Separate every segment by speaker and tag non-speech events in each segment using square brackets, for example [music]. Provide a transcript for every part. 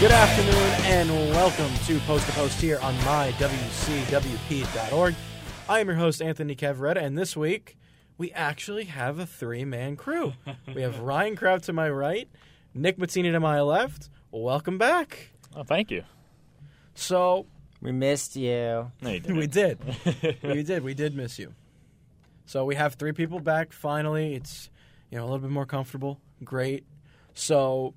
Speaker 1: Good afternoon and welcome to Post to Post here on mywcwp.org. I am your host, Anthony Cavaretta, and this week we actually have a three man crew. We have [laughs] Ryan Kraut to my right, Nick Mazzini to my left. Welcome back.
Speaker 2: Oh, thank you.
Speaker 1: So,
Speaker 3: We missed you.
Speaker 2: No, you [laughs] didn't.
Speaker 1: we did. [laughs] we did. We did miss you. So, we have three people back finally. It's, you know, a little bit more comfortable. Great. So,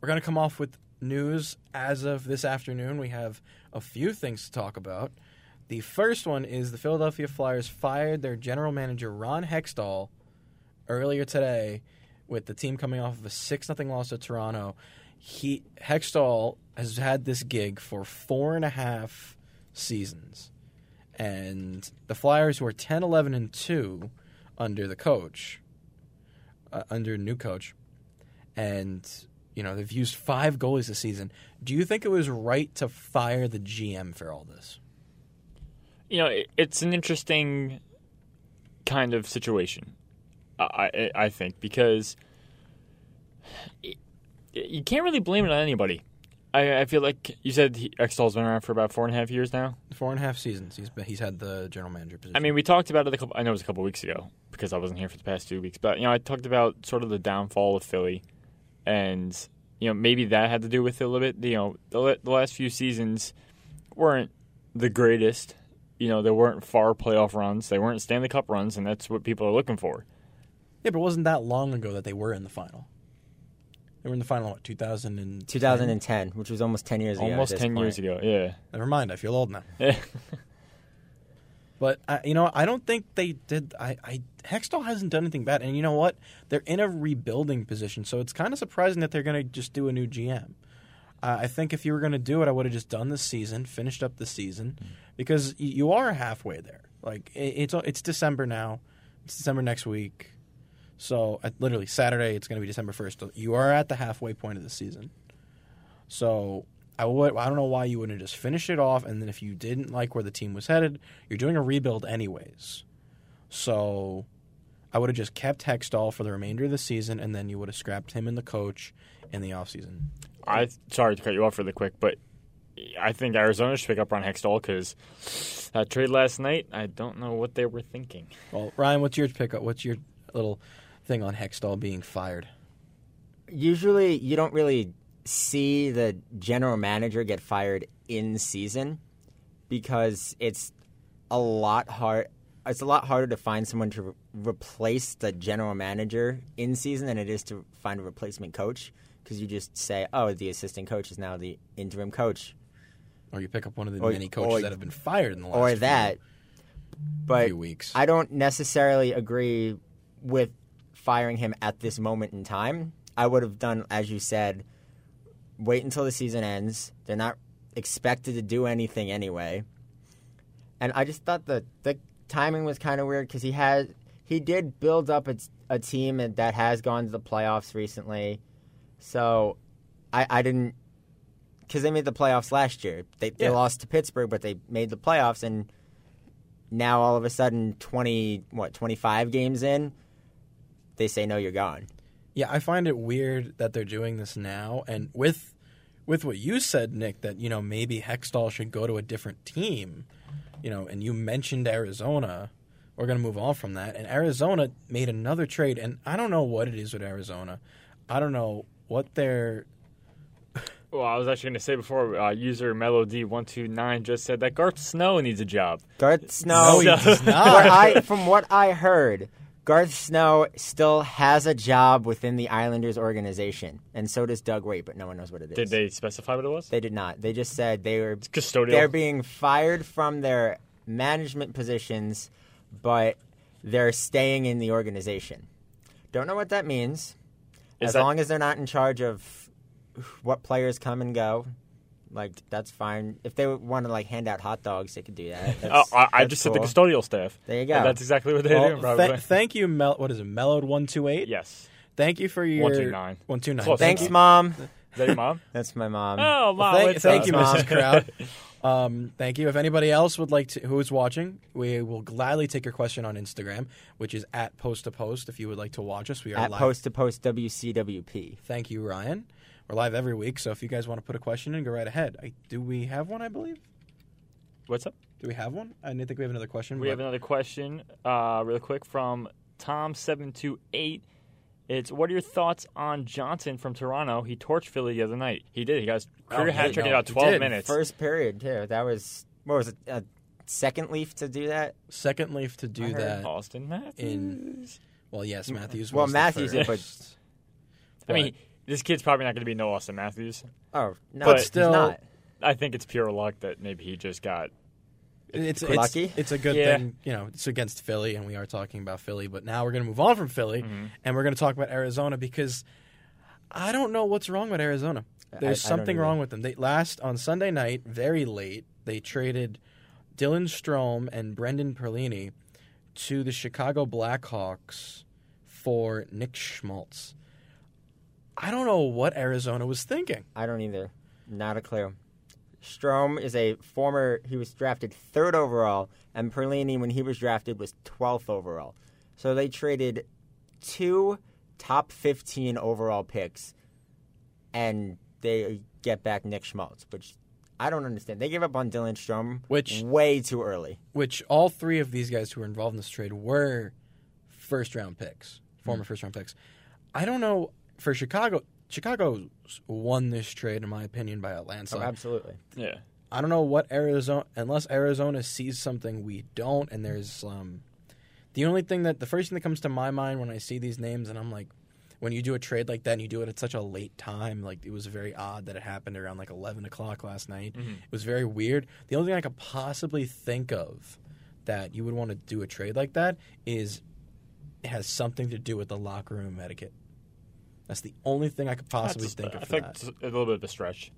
Speaker 1: we're going to come off with news as of this afternoon. We have a few things to talk about. The first one is the Philadelphia Flyers fired their general manager Ron Hextall earlier today with the team coming off of a 6 0 loss to Toronto. He Hextall has had this gig for four and a half seasons. And the Flyers were 10 11 and 2 under the coach, uh, under new coach. And you know, they've used five goalies this season. Do you think it was right to fire the GM for all this?
Speaker 2: You know, it's an interesting kind of situation. I I, I think because you can't really blame it on anybody. I, I feel like you said he, Hextall's been around for about four and a half years now.
Speaker 1: Four and a half seasons. He's been, he's had the general manager position.
Speaker 2: I mean, we talked about it a couple. I know it was a couple weeks ago because I wasn't here for the past two weeks. But you know, I talked about sort of the downfall of Philly, and you know maybe that had to do with it a little bit. You know, the, the last few seasons weren't the greatest. You know, there weren't far playoff runs. They weren't Stanley Cup runs, and that's what people are looking for.
Speaker 1: yeah, but it wasn't that long ago that they were in the final. They were in the final, what, 2000 and
Speaker 3: 2010, which was almost 10 years ago.
Speaker 2: Almost ten
Speaker 3: point.
Speaker 2: years ago. Yeah.
Speaker 1: Never mind, I feel old now. [laughs] But I, you know, I don't think they did. I, I Hextall hasn't done anything bad, and you know what? They're in a rebuilding position, so it's kind of surprising that they're going to just do a new GM. Uh, I think if you were going to do it, I would have just done the season, finished up the season, because you are halfway there. Like it, it's it's December now. It's December next week, so uh, literally Saturday it's going to be December first. You are at the halfway point of the season. So I would. I don't know why you wouldn't just finish it off, and then if you didn't like where the team was headed, you're doing a rebuild anyways. So I would have just kept Hextall for the remainder of the season, and then you would have scrapped him and the coach in the offseason.
Speaker 2: I sorry to cut you off really quick, but I think Arizona should pick up Ron Hextall because that trade last night. I don't know what they were thinking.
Speaker 1: Well, Ryan, what's your pickup? What's your little thing on Hextall being fired?
Speaker 3: Usually, you don't really see the general manager get fired in season because it's a lot hard. It's a lot harder to find someone to re- replace the general manager in season than it is to find a replacement coach because you just say, "Oh, the assistant coach is now the interim coach,"
Speaker 1: Or you pick up one of the
Speaker 3: Or-
Speaker 1: many coaches
Speaker 3: or-
Speaker 1: that have been fired in the last
Speaker 3: or
Speaker 1: few-
Speaker 3: that. But
Speaker 1: few weeks.
Speaker 3: I don't necessarily agree with firing him at this moment in time. I would have done, as you said, wait until the season ends. They're not expected to do anything anyway. And I just thought that the timing was kind of weird because he had he did build up a, a team that has gone to the playoffs recently. So I, I didn't because they made the playoffs last year. They, they
Speaker 1: Yeah.
Speaker 3: lost to Pittsburgh, but they made the playoffs, and now all of a sudden, twenty what twenty five games in, they say no, you're gone.
Speaker 1: Yeah, I find it weird that they're doing this now, and with with what you said, Nick, that you know maybe Hextall should go to a different team, you know, and you mentioned Arizona. We're gonna move on from that, and Arizona made another trade, and I don't know what it is with Arizona. I don't know what they're. [laughs]
Speaker 2: Well, I was actually going to say before, uh, user Melody129 just said that Garth Snow needs a job.
Speaker 3: Garth [laughs] Snow.
Speaker 1: No, he does [laughs] not.
Speaker 3: What I, from what I heard, Garth Snow still has a job within the Islanders organization, and so does Doug Weight, but no one knows what it is.
Speaker 2: Did they specify what it was?
Speaker 3: They did not. They just said they were
Speaker 2: Custodial.
Speaker 3: they're being fired from their management positions, but they're staying in the organization. Don't know what that means.
Speaker 2: Is
Speaker 3: as
Speaker 2: that-
Speaker 3: long as they're not in charge of what players come and go, like that's fine. If they want to like hand out hot dogs, they could do that. [laughs]
Speaker 2: Oh,
Speaker 3: That's,
Speaker 2: I, I
Speaker 3: that's
Speaker 2: just said the custodial staff.
Speaker 3: There you go.
Speaker 2: And that's exactly what they're
Speaker 1: Well,
Speaker 2: doing, probably.
Speaker 1: th- thank you, Mel. What is it, Mellowed one two eight?
Speaker 2: yes.
Speaker 1: Thank you for your
Speaker 2: 129.
Speaker 1: One two nine.
Speaker 2: Close.
Speaker 3: Thanks,
Speaker 1: you.
Speaker 3: mom.
Speaker 2: Is that your mom? [laughs]
Speaker 3: That's my mom.
Speaker 2: oh, mom.
Speaker 1: Thank, thank you,
Speaker 3: Mom.
Speaker 1: Mrs. Kraut. Um, thank you. If anybody else would like to, who's watching, we will gladly take your question on Instagram, which is at post to post. If you would like to watch us, we are
Speaker 3: At
Speaker 1: live.
Speaker 3: post to post WCWP.
Speaker 1: Thank you, Ryan. We're live every week, so if you guys want to put a question in, go right ahead. I, do we have one? I believe.
Speaker 2: What's up?
Speaker 1: Do we have one? I didn't think we have another question.
Speaker 2: We
Speaker 1: but-
Speaker 2: have another question, uh, real quick from Tom seven two eight. It's what are your thoughts on Johnson from Toronto? He torched Philly the other night. He did. He got his career
Speaker 1: Oh,
Speaker 2: hat
Speaker 1: he-
Speaker 2: trick in about twelve minutes.
Speaker 3: First period, too. That was what was it? A second leaf to do that.
Speaker 1: second leaf to do
Speaker 3: I
Speaker 1: that.
Speaker 2: Auston Matthews.
Speaker 1: in- Well, yes, Matthews.
Speaker 3: Well,
Speaker 1: was the
Speaker 3: Matthews did,
Speaker 1: first.
Speaker 2: I mean, this kid's probably not going to be no Auston Matthews.
Speaker 3: Oh no,
Speaker 2: But
Speaker 3: he's
Speaker 1: still-
Speaker 3: not.
Speaker 2: I think it's pure luck that maybe he just got.
Speaker 1: it's, it's
Speaker 3: Lucky?
Speaker 1: It's a good
Speaker 2: Yeah.
Speaker 1: thing, you know. It's against Philly, and we are talking about Philly. But now we're going to move on from Philly,
Speaker 2: Mhm.
Speaker 1: and we're going to talk about Arizona because I don't know what's wrong with Arizona. There's
Speaker 3: I don't
Speaker 1: something
Speaker 3: either.
Speaker 1: wrong with them. They last on Sunday night, very late. They traded Dylan Strome and Brendan Perlini to the Chicago Blackhawks for Nick Schmaltz. I don't know what Arizona was thinking.
Speaker 3: I don't either. Not a clue. Strome is a former. He was drafted third overall, and Perlini, when he was drafted, was twelfth overall. So they traded two top fifteen overall picks, and they get back Nick Schmaltz, which I don't understand. They gave up on Dylan Strome
Speaker 1: Which-
Speaker 3: way too early.
Speaker 1: which all three of these guys who were involved in this trade were first round picks, former
Speaker 3: Hmm.
Speaker 1: first round picks. I don't know for Chicago. Chicago won this trade, in my opinion, by a landslide.
Speaker 3: Oh,
Speaker 1: landslide.
Speaker 3: absolutely.
Speaker 2: Yeah.
Speaker 1: I don't know what Arizona, unless Arizona sees something we don't, and there's um, the only thing that the first thing that comes to my mind when I see these names, and I'm like, when you do a trade like that and you do it at such a late time, like it was very odd that it happened around like 11 o'clock last night.
Speaker 2: Mhm.
Speaker 1: It was very weird. The only thing I could possibly think of that you would want to do a trade like that is it has something to do with the locker room etiquette. That's the only thing I could possibly
Speaker 2: That's-
Speaker 1: think of.
Speaker 2: I
Speaker 1: for
Speaker 2: think
Speaker 1: that.
Speaker 2: it's a little bit of a stretch.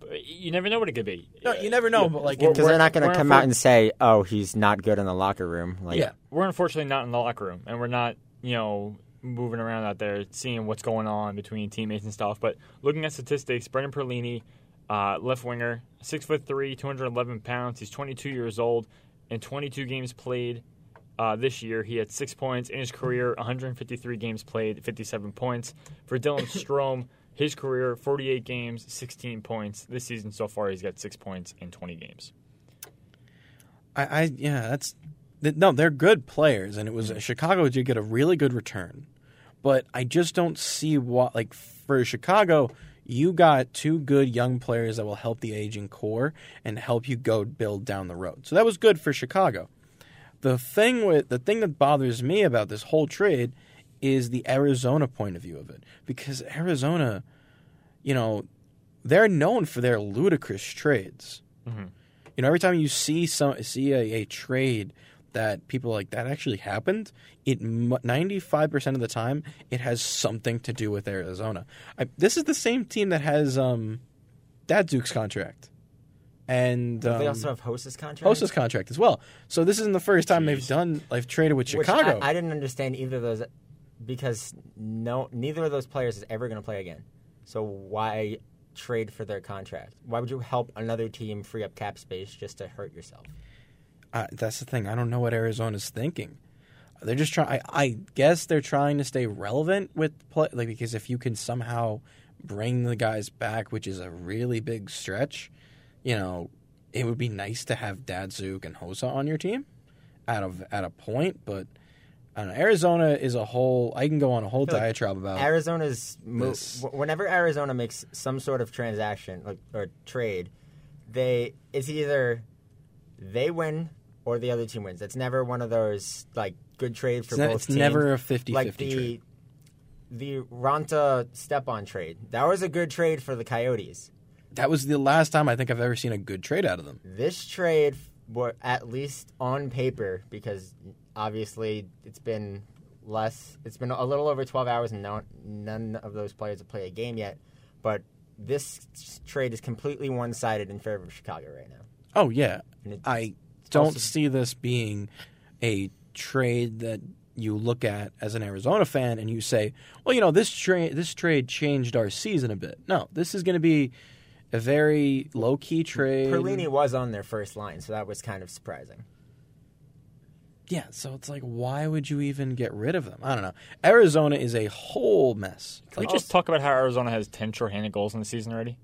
Speaker 2: But you never know what it could be.
Speaker 1: No, you never know, but, like,
Speaker 3: Because they're not going to come
Speaker 2: unfor-
Speaker 3: out and say, "Oh, he's not good in the locker room." Like,
Speaker 1: yeah,
Speaker 2: we're unfortunately not in the locker room, and we're not, you know, moving around out there seeing what's going on between teammates and stuff. But looking at statistics, Brendan Perlini, uh, left winger, six foot three, two hundred eleven pounds. He's twenty two years old, and twenty two games played. Uh, this year, he had six points in his career, 153 games played, 57 points. For Dylan [laughs] Strome, his career, 48 games, 16 points. This season so far, he's got six points in 20 games.
Speaker 1: I, I yeah, that's th- no, they're good players, and it was Chicago did get a really good return, but I just don't see what like for Chicago. You got two good young players that will help the aging core and help you go build down the road. So that was good for Chicago. The thing with the thing that bothers me about this whole trade is the Arizona point of view of it because Arizona, you know, they're known for their ludicrous trades.
Speaker 2: Mhm.
Speaker 1: You know, every time you see some see a, a trade that people are like that actually happened, it ninety five percent of the time it has something to do with Arizona. I, this is the same team that has um, Datsyuk's contract, and um,
Speaker 3: they also have Hossa's contract.
Speaker 1: Hossa's contract as well. So this isn't the first time they've done they've traded with
Speaker 3: Which
Speaker 1: Chicago.
Speaker 3: I, I didn't understand either of those because no, neither of those players is ever going to play again. So why trade for their contract? Why would you help another team free up cap space just to hurt yourself?
Speaker 1: Uh, that's the thing. I don't know what Arizona's thinking. They're just trying. I, I guess they're trying to stay relevant with play, like because if you can somehow bring the guys back, which is a really big stretch, you know, it would be nice to have Datsyuk and Hossa on your team at a at a point. But I don't know. Arizona is a whole. I can go on a whole
Speaker 3: feel like
Speaker 1: diatribe about.
Speaker 3: Arizona's mo-
Speaker 1: this.
Speaker 3: wh- whenever Arizona makes some sort of transaction like, or trade, they it's either they win or the other team wins. It's never one of those like good trade for
Speaker 1: it's,
Speaker 3: both
Speaker 1: it's
Speaker 3: teams.
Speaker 1: never a 50-50
Speaker 3: like the
Speaker 1: trade.
Speaker 3: the Raanta Stepan trade. That was a good trade for the Coyotes.
Speaker 1: That was the last time I think I've ever seen a good trade out of them.
Speaker 3: This trade, were at least on paper, because obviously it's been less. It's been a little over 12 hours, and no, none of those players have played a game yet. But this trade is completely one-sided in favor of Chicago right now.
Speaker 1: Oh yeah, I don't
Speaker 3: also-
Speaker 1: see this being a trade that you look at as an Arizona fan and you say, "Well, you know, this trade this trade changed our season a bit." No, this is going to be a very low key trade.
Speaker 3: Perlini was on their first line, so that was kind of surprising.
Speaker 1: Yeah, so it's like, why would you even get rid of them? I don't know. Arizona is a whole mess.
Speaker 2: Can we
Speaker 1: Like,
Speaker 2: just talk about how Arizona has 10 shorthanded goals in the season already?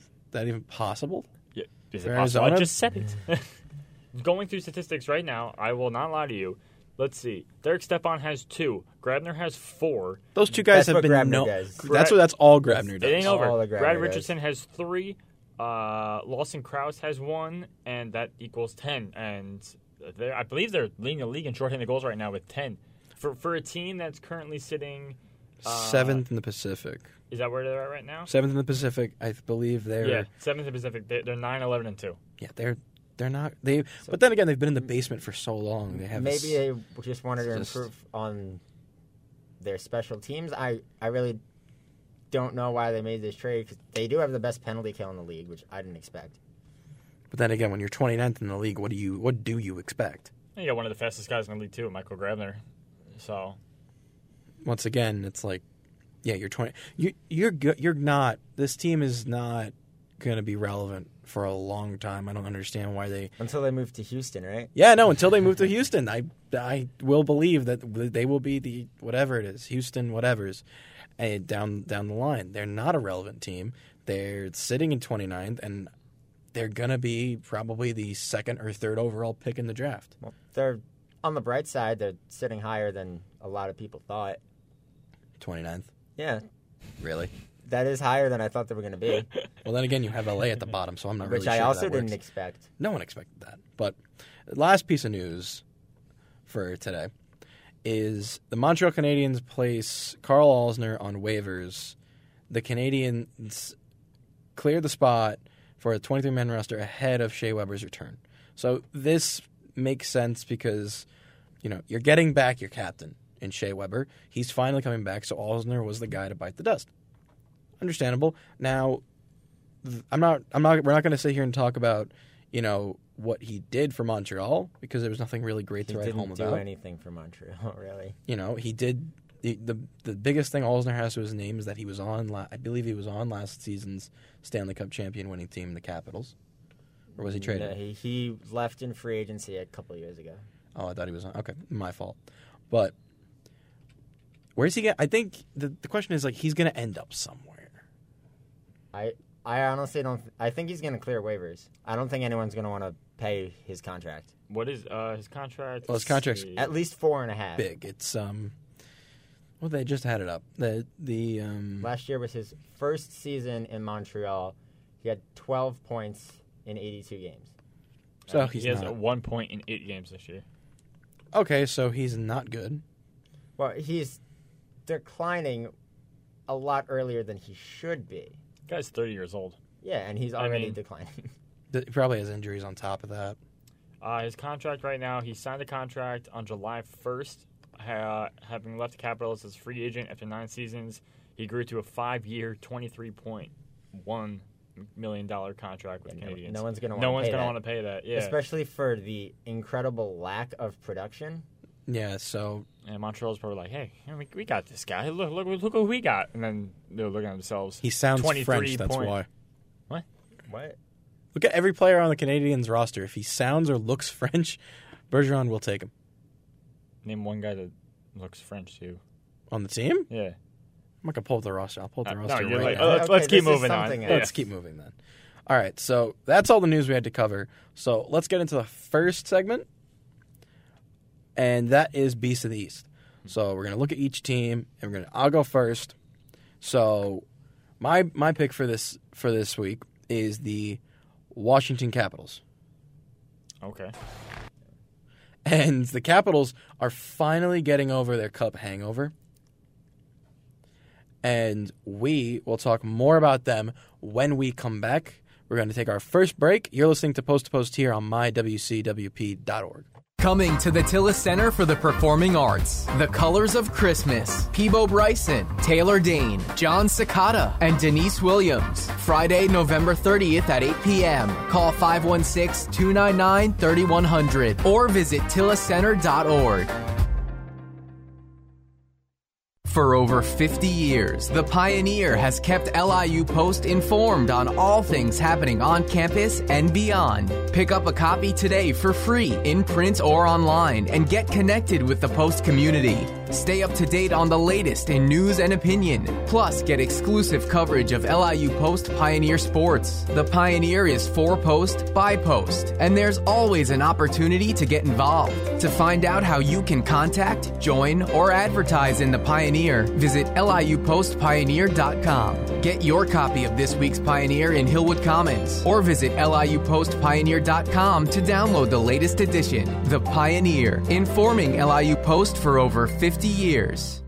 Speaker 1: Is that even possible?
Speaker 2: Yeah. Is
Speaker 1: For
Speaker 2: it possible? I just said it. [laughs] Going through statistics right now, I will not lie to you. Let's see. Derek Stepan has two. Grabner has four.
Speaker 1: Those two guys
Speaker 3: That's
Speaker 1: have
Speaker 3: what
Speaker 1: been
Speaker 3: Grabner
Speaker 1: no.
Speaker 3: does.
Speaker 1: That's what that's all Grabner
Speaker 2: It
Speaker 1: does.
Speaker 2: ain't over.
Speaker 3: All the Grabner
Speaker 2: Brad
Speaker 3: guys.
Speaker 2: Richardson has three. Uh, Lawson Crouse has one, and that equals ten. And they're- I believe they're leading the league in shorthanded goals right now with ten. For for a team that's currently sitting, uh,
Speaker 1: Seventh in the Pacific.
Speaker 2: is that where they're at right now?
Speaker 1: Seventh in the Pacific. I believe they're
Speaker 2: Yeah, seventh in the Pacific. They're, they're 9, 11, and two.
Speaker 1: yeah they're they're not they. but then again, they've been in the basement for so long. They have
Speaker 3: Maybe
Speaker 1: s-
Speaker 3: they just wanted to
Speaker 1: just-
Speaker 3: improve on their special teams. I, I really don't know why they made this trade because they do have the best penalty kill in the league, which I didn't expect.
Speaker 1: But then again, when you're 29th in the league, what do you what do you expect?
Speaker 2: You got one of the fastest guys in the league too, Michael Grabner. So
Speaker 1: Once again, it's like, yeah, you're 20. You you're go- you're not. This team is not going to be relevant for a long time. I don't understand why they.
Speaker 3: Until they moved to Houston, right?
Speaker 1: Yeah, no. Until they move to [laughs] Houston, I I will believe that they will be the whatever it is, Houston whatever's, and eh, down down the line. They're not a relevant team. They're sitting in 29th, and they're gonna be probably the second or third overall pick in the draft.
Speaker 3: Well, they're on the bright side. They're sitting higher than a lot of people thought.
Speaker 1: 29th,
Speaker 3: Yeah,
Speaker 1: really?
Speaker 3: That is higher than I thought they were going to be, [laughs]
Speaker 1: Well, then again, you have LA at the bottom, so I'm not
Speaker 3: which
Speaker 1: really
Speaker 3: I
Speaker 1: sure
Speaker 3: also
Speaker 1: that
Speaker 3: didn't
Speaker 1: works.
Speaker 3: expect.
Speaker 1: No one expected that. But last piece of news for today is the Montreal Canadiens place Karl Alzner on waivers. The Canadiens cleared the spot for a 23 man roster ahead of Shea Weber's return. So this makes sense because you know you're getting back your captain in Shea Weber. He's finally coming back, so Alzner was the guy to bite the dust. Understandable. Now, I'm not. I'm not. We're not going to sit here and talk about you know what he did for Montreal because there was nothing really great
Speaker 3: He
Speaker 1: to write
Speaker 3: didn't
Speaker 1: home
Speaker 3: do
Speaker 1: about.
Speaker 3: anything for Montreal, [laughs] really.
Speaker 1: You know, he did. The, the the biggest thing Alzner has to his name is that he was on. La- I believe he was on last season's Stanley Cup champion winning team, the Capitals. Or was he traded?
Speaker 3: No, he, he left in free agency a couple years ago.
Speaker 1: Oh, I thought he was on. Okay, my fault. But where's he get? I think the the question is like he's going to end up somewhere.
Speaker 3: I I honestly don't. I think he's going to clear waivers. I don't think anyone's going to want to pay his contract.
Speaker 2: what is uh, his contract?
Speaker 1: Well, his
Speaker 2: Let's
Speaker 1: contract's.
Speaker 3: At least four and a half.
Speaker 1: Big. It's um. Well, they just had it up. The the um.
Speaker 3: Last year was his first season in Montreal. He had 12 points in 82 games.
Speaker 1: So
Speaker 2: Uh,
Speaker 1: he's
Speaker 2: he has
Speaker 1: not.
Speaker 2: one point in eight games this year.
Speaker 1: Okay, so he's not good.
Speaker 3: Well, he's declining a lot earlier than he should be.
Speaker 2: Guy's 30 years old.
Speaker 3: Yeah, and he's
Speaker 2: I
Speaker 3: already
Speaker 2: mean-
Speaker 3: declining. [laughs]
Speaker 1: Th- He probably has injuries on top of that.
Speaker 2: Uh, his contract right now, he signed a contract on July 1st, ha- having left the Capitals as a free agent after nine seasons. He grew to a five-year, $23.1 million contract with
Speaker 3: And
Speaker 2: the
Speaker 3: no-
Speaker 2: Canadians.
Speaker 3: no one's gonna
Speaker 2: no
Speaker 3: wanna
Speaker 2: one's
Speaker 3: pay
Speaker 2: gonna
Speaker 3: that.
Speaker 2: want to pay that. Yeah,
Speaker 3: Especially for the incredible lack of production.
Speaker 1: Yeah, so
Speaker 2: and Montreal's probably like, "Hey, we, we got this guy. Look, look, look who we got." And then they're looking at themselves.
Speaker 1: he sounds
Speaker 2: 23
Speaker 1: French. That's
Speaker 2: point-
Speaker 1: why.
Speaker 3: What? What?
Speaker 1: Look at every player on the Canadiens roster. If he sounds or looks [laughs] French, Bergevin will take him
Speaker 2: Name one guy that looks French too.
Speaker 1: on the team.
Speaker 2: Yeah.
Speaker 1: I'm not gonna pull up the roster. I'll pull up the
Speaker 2: Uh,
Speaker 1: roster
Speaker 2: no, you're
Speaker 1: right
Speaker 2: like,
Speaker 1: now.
Speaker 2: oh, let's,
Speaker 3: Okay,
Speaker 2: let's keep
Speaker 3: this is
Speaker 2: moving on.
Speaker 3: something else.
Speaker 1: Let's keep moving then. All right, so that's all the news we had to cover. So let's get into the first segment, and that is Beast of the East. So we're gonna look at each team, and we're gonna. I'll go first. So my my pick for this for this week is the Washington Capitals,
Speaker 2: Okay.
Speaker 1: and the Capitals are finally getting over their Cup hangover. And we will talk more about them when we come back. We're going to take our first break. You're listening to Post to Post here on mywcwp.org.
Speaker 4: Coming to the Tillis Center for the Performing Arts. The Colors of Christmas. Peabo Bryson, Taylor Dayne, Jon Secada, and Deniece Williams. Friday, November 30th at 8 p.m. Call 516 299 3100 or visit tilliscenter.org. For over 50 years, The Pioneer has kept LIU Post informed on all things happening on campus and beyond. Pick up a copy today for free, in print or online, and get connected with the Post community. Stay up to date on the latest in news and opinion. Plus, get exclusive coverage of LIU Post Pioneer sports. The Pioneer is for Post by Post, and there's always an opportunity to get involved. To find out how you can contact, join, or advertise in the Pioneer, visit liupostpioneer.com. Get your copy of this week's Pioneer in Hillwood Commons, or visit liupostpioneer.com to download the latest edition. The Pioneer, informing LIU Post for over 50 years.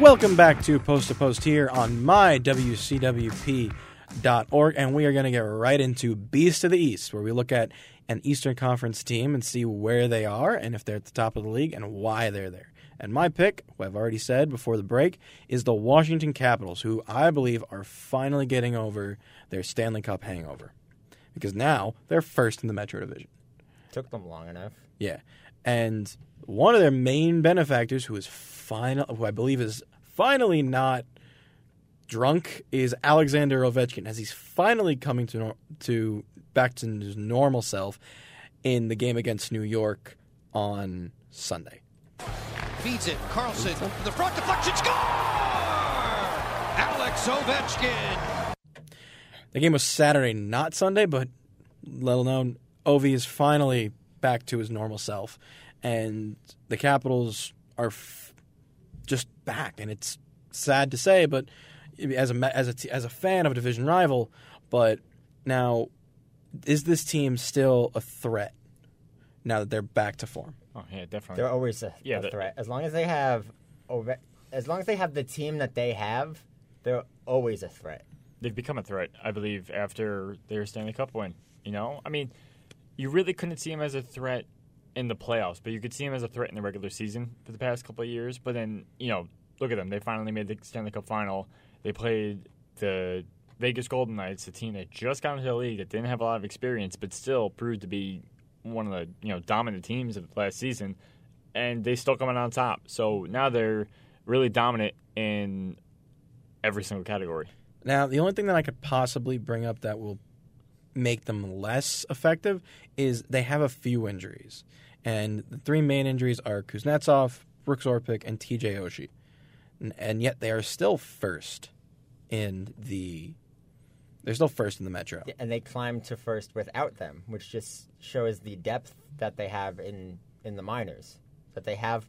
Speaker 1: Welcome back to Post to Post here on mywcwp.org, and we are going to get right into Beast of the East, where we look at an Eastern Conference team and see where they are and if they're at the top of the league and why they're there. And my pick, I've already said before the break, is the Washington Capitals, who I believe are finally getting over their Stanley Cup hangover. Because now they're first in the Metro Division.
Speaker 3: Took them long enough.
Speaker 1: Yeah, and one of their main benefactors, who is final, who I believe is finally not drunk, is Alexander Ovechkin, as he's finally coming to to back to his normal self in the game against New York on Sunday.
Speaker 5: Feeds it. Carlson the front deflection. Score! Alex Ovechkin.
Speaker 1: The game was Saturday, not Sunday, but little known, Ovi is finally back to his normal self, and the Capitals are f- just back, and it's sad to say, but as a as a t- as a fan of a division rival, but now is this team still a threat now that they're back to form?
Speaker 2: Oh yeah, definitely.
Speaker 3: They're always a,
Speaker 2: Yeah,
Speaker 3: a
Speaker 2: the-
Speaker 3: threat. As long as they have, Ove- as long as they have the team that they have, they're always a threat.
Speaker 2: They've become a threat, I believe, after their Stanley Cup win. You know, I mean, you really couldn't see him as a threat in the playoffs, but you could see him as a threat in the regular season for the past couple of years. But then, you know, look at them; they finally made the Stanley Cup final. They played the Vegas Golden Knights, a team that just got into the league that didn't have a lot of experience, but still proved to be one of the you know dominant teams of last season, and they still coming on top. So now they're really dominant in every single category.
Speaker 1: Now, the only thing that I could possibly bring up that will make them less effective is they have a few injuries. And the three main injuries are Kuznetsov, Brooks Orpik, and TJ Oshie. And, and yet they are still first in the they're still first in the Metro.
Speaker 3: and they climbed to first without them, which just shows the depth that they have in in the minors. That they have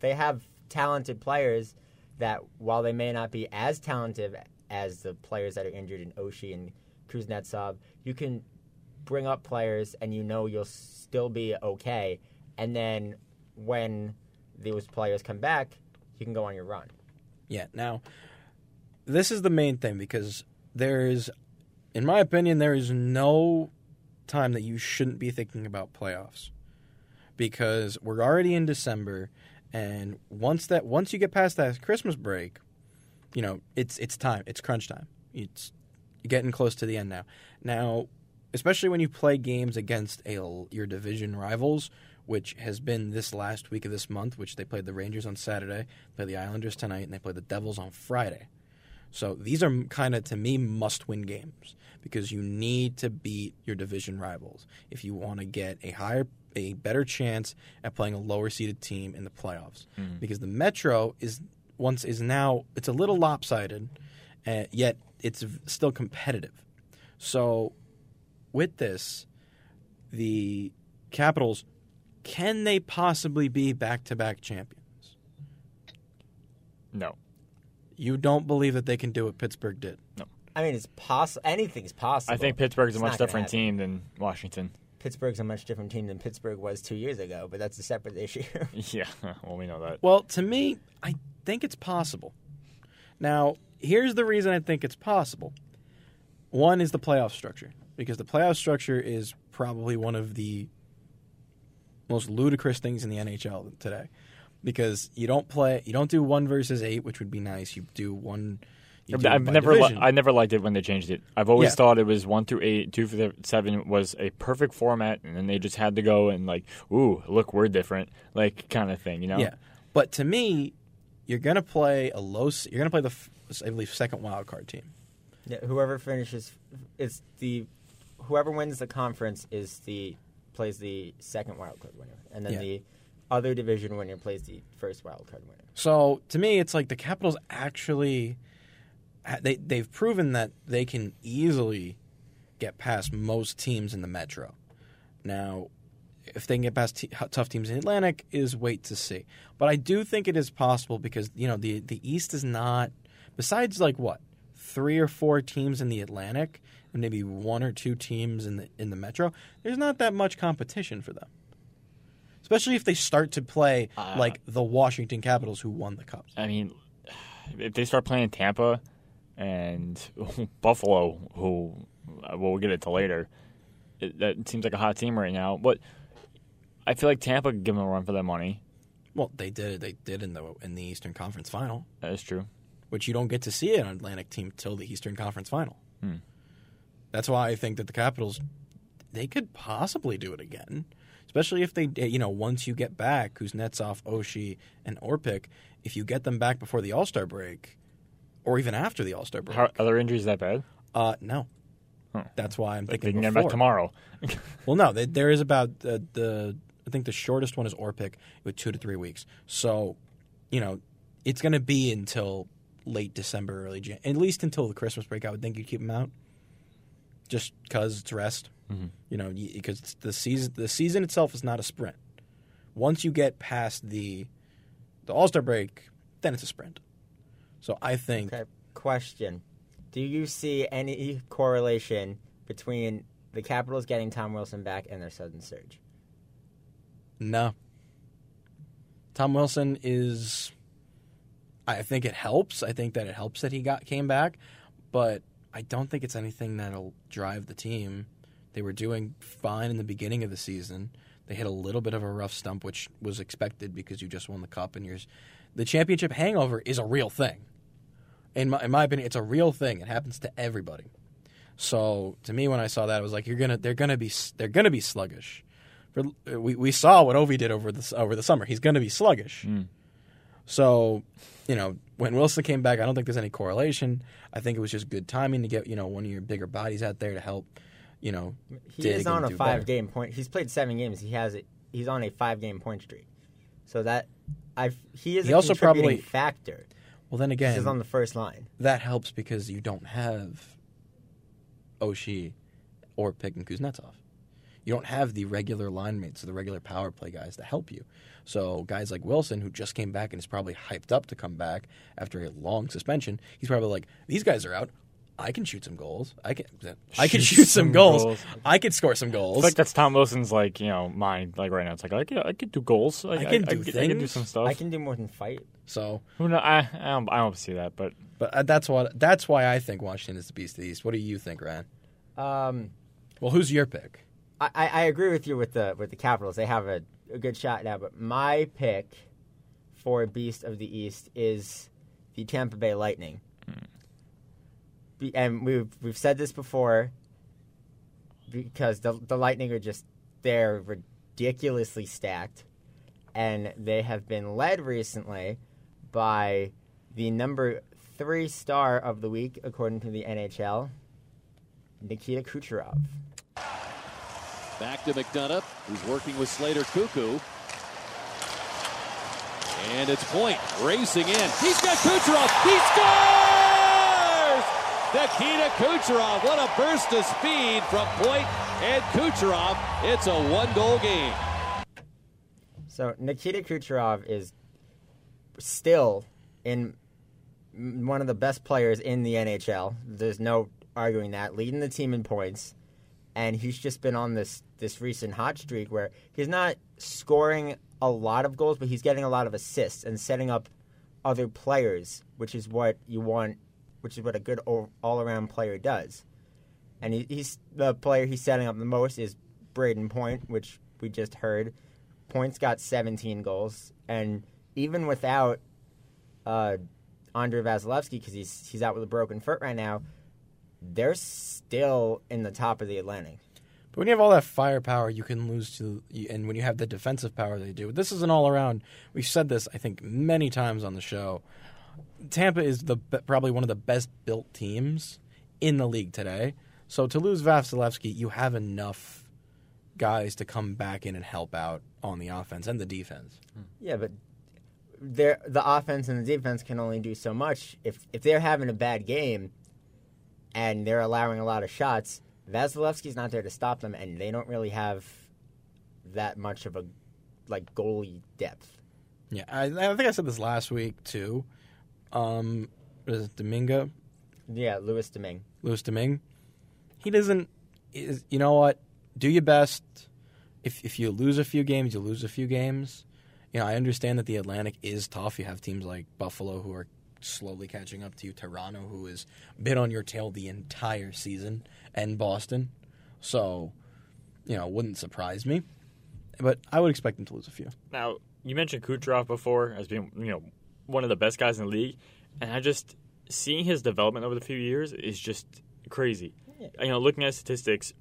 Speaker 3: they have talented players that while they may not be as talented as the players that are injured in Oshie and Kuznetsov, you can bring up players and you know you'll still be okay. And then when those players come back, you can go on your run.
Speaker 1: Yeah. Now, this is the main thing because there is, in my opinion, there is no time that you shouldn't be thinking about playoffs because we're already in December, and once that once you get past that Christmas break, you know it's it's time. It's crunch time. It's getting close to the end now. Now, especially when you play games against a your division rivals, which has been this last week of this month, which they played the Rangers on Saturday, play the Islanders tonight, and they play the Devils on Friday. So these are kind of to me must-win games because you need to beat your division rivals if you want to get a higher, a better chance at playing a lower-seeded team in the playoffs. Mm. Because the Metro is once is now it's a little lopsided, uh, yet it's still competitive. So with this, the Capitals can they possibly be back-to-back champions?
Speaker 2: No.
Speaker 1: You don't believe that they can do what Pittsburgh did. No.
Speaker 3: I mean, it's possible. Anything's possible.
Speaker 2: I think Pittsburgh's a much different
Speaker 3: happen.
Speaker 2: team than Washington.
Speaker 3: Pittsburgh's a much different team than Pittsburgh was two years ago, but that's a separate issue. [laughs]
Speaker 2: Yeah, well, we know that.
Speaker 1: Well, to me, I think it's possible. Now, here's the reason I think it's possible. One is the playoff structure, because the playoff structure is probably one of the most ludicrous things in the NHL today. Because you don't play, you don't do one versus eight, which would be nice. You do one, You do
Speaker 2: I've never, li- I never liked it when they changed it. I've always
Speaker 1: Yeah.
Speaker 2: thought it was one through eight, two through seven was a perfect format, and then they just had to go and like, ooh, look, we're different, like kind of thing, you know?
Speaker 1: Yeah, but to me, you're gonna play a low. You're gonna play the, I believe, second wild card team.
Speaker 3: Yeah, whoever finishes, it's the whoever wins the conference is the plays the second wild card winner, and then
Speaker 1: Yeah.
Speaker 3: the other division winner plays the first wild card winner.
Speaker 1: So to me, it's like the Capitals actually they they've proven that they can easily get past most teams in the Metro. Now, if they can get past t- tough teams in the Atlantic, is wait to see. But I do think it is possible because you know the the East is not. Besides, like what three or four teams in the Atlantic and maybe one or two teams in the in the Metro, there's not that much competition for them. Especially if they start to play
Speaker 2: Uh,
Speaker 1: like the Washington Capitals who won the cups.
Speaker 2: I mean, if they start playing Tampa and [laughs] Buffalo, who uh, well, we'll get into later, it, that seems like a hot team right now. But I feel like Tampa could give them a run for their money.
Speaker 1: Well, they did. They did in the in the Eastern Conference Final,
Speaker 2: That is true.
Speaker 1: which you don't get to see an Atlantic team till the Eastern Conference Final.
Speaker 2: Hmm.
Speaker 1: That's why I think that the Capitals they could possibly do it again, especially if they you know once you get back Kuznetsov, Oshie, and Orpik, if you get them back before the All Star break, or even after the All Star break.
Speaker 2: How, are their injuries that bad?
Speaker 1: uh, no.
Speaker 2: Huh.
Speaker 1: That's why I'm
Speaker 2: Like they
Speaker 1: thinking
Speaker 2: can get back tomorrow. [laughs]
Speaker 1: Well, no, they, there is about uh, the. I think the shortest one is Orpik with two to three weeks. So, you know, it's going to be until late December, early Jan, at least until the Christmas break. I would think you keep them out, just because it's rest. Mm-hmm. You know, because the season the season itself is not a sprint. Once you get past the the All Star break, then it's a sprint. So I think
Speaker 3: Okay. Question: Do you see any correlation between the Capitals getting Tom Wilson back and their sudden surge?
Speaker 1: No. Tom Wilson is. I think it helps. I think that it helps that he got came back, but I don't think it's anything that'll drive the team. They were doing fine in the beginning of the season. They hit a little bit of a rough stump, which was expected because you just won the cup and you're. The championship hangover is a real thing. In my, in my opinion, it's a real thing. It happens to everybody. So to me, when I saw that, I was like, "You're gonna, they're gonna be, they're gonna be sluggish." For, uh, we we saw what Ovi did over the over the summer. He's gonna be sluggish. Hmm. So, you know, when Wilson came back, I don't think there's any correlation. I think it was just good timing to get you know one of your bigger bodies out there to help. You know,
Speaker 3: He
Speaker 1: dig
Speaker 3: is on
Speaker 1: and
Speaker 3: a five
Speaker 1: better.
Speaker 3: game point. He's played seven games. He has it. He's on a five game point streak. So that I he is
Speaker 1: He
Speaker 3: a
Speaker 1: also
Speaker 3: contributing
Speaker 1: probably-
Speaker 3: factor.
Speaker 1: Well, then again,
Speaker 3: he's on the first line.
Speaker 1: that helps because you don't have Oshie Orpik and Kuznetsov. You don't have the regular line mates, or the regular power play guys to help you. So guys like Wilson, who just came back and is probably hyped up to come back after a long suspension, he's probably like, "These guys are out. I can shoot some goals. I can. I can
Speaker 2: Shoot
Speaker 1: shoot some
Speaker 2: some
Speaker 1: goals.
Speaker 2: goals.
Speaker 1: I could score some goals.
Speaker 2: feel like that's Tom Wilson's like you know mind like right now. It's like I could I could do goals. Like,
Speaker 1: I can do
Speaker 2: I, could- I can do some stuff.
Speaker 3: I can do more than fight.
Speaker 1: so,
Speaker 2: Who know? I I don't, I don't see that, but
Speaker 1: but uh, that's what. That's why I think Washington is the beast of the East. What do you think, Ryan?
Speaker 3: Um,
Speaker 1: Well, who's your pick?
Speaker 3: I, I agree with you with the with the Capitals. They have a, a good shot now, but my pick for Beast of the East is the Tampa Bay Lightning. Hmm. Be, and we've we've said this before because the the Lightning are just they're ridiculously stacked, and they have been led recently by the number three star of the week according to the NHL, Nikita Kucherov.
Speaker 6: Back to McDonagh, who's working with Slater Koekkoek. And it's Point racing in. He's got Kucherov. He scores! Nikita Kucherov. What a burst of speed from Point and Kucherov. It's a one-goal game.
Speaker 3: So Nikita Kucherov is still in one of the best players in the NHL. There's no arguing that. Leading the team in points, and he's just been on this this recent hot streak where he's not scoring a lot of goals, but he's getting a lot of assists and setting up other players, which is what you want, which is what a good all around player does. And he, he's the player he's setting up the most is Brayden Point, which we just heard. Point's got 17 goals, and even without uh, Andre Vasilevskiy because he's he's out with a broken foot right now, they're still in the top of the Atlantic.
Speaker 1: But when you have all that firepower, you can lose to, and when you have the defensive power they do, this is an all around. We've said this, I think, many times on the show. Tampa is the probably one of the best built teams in the league today. So to lose Vasilevskiy, you have enough guys to come back in and help out on the offense and the defense. Hmm.
Speaker 3: Yeah, but the offense and the defense can only do so much. If if they're having a bad game and they're allowing a lot of shots, Vasilevskiy's not there to stop them, and they don't really have that much of a like goalie depth.
Speaker 1: Yeah, I, I think I said this last week too. Um, is it Domingo?
Speaker 3: Yeah, Louis Domingue.
Speaker 1: Louis Domingue. He doesn't. Is, you know what? Do your best. If if you lose a few games, you lose a few games. You know, I understand that the Atlantic is tough. You have teams like Buffalo who are slowly catching up to you. Toronto, who has been on your tail the entire season, and Boston. So, you know, it wouldn't surprise me. But I would expect them to lose a few.
Speaker 2: Now, you mentioned Kucherov before as being, you know, one of the best guys in the league, and I just seeing his development over the few years is just crazy. You know, looking at statistics,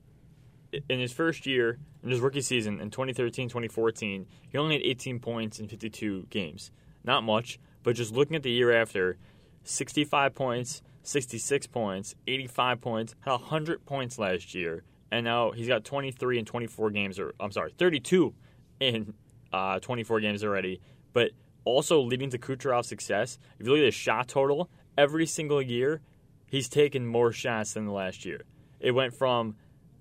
Speaker 2: in his first year, in his rookie season in 2013 2014, he only had 18 points in 52 games. Not much, but just looking at the year after, 65 points, 66 points, 85 points, had 100 points last year, and now he's got 23 in 24 games, or I'm sorry, 32 in uh, 24 games already. But also leading to Kucherov's success, if you look at his shot total, every single year, he's taken more shots than the last year. It went from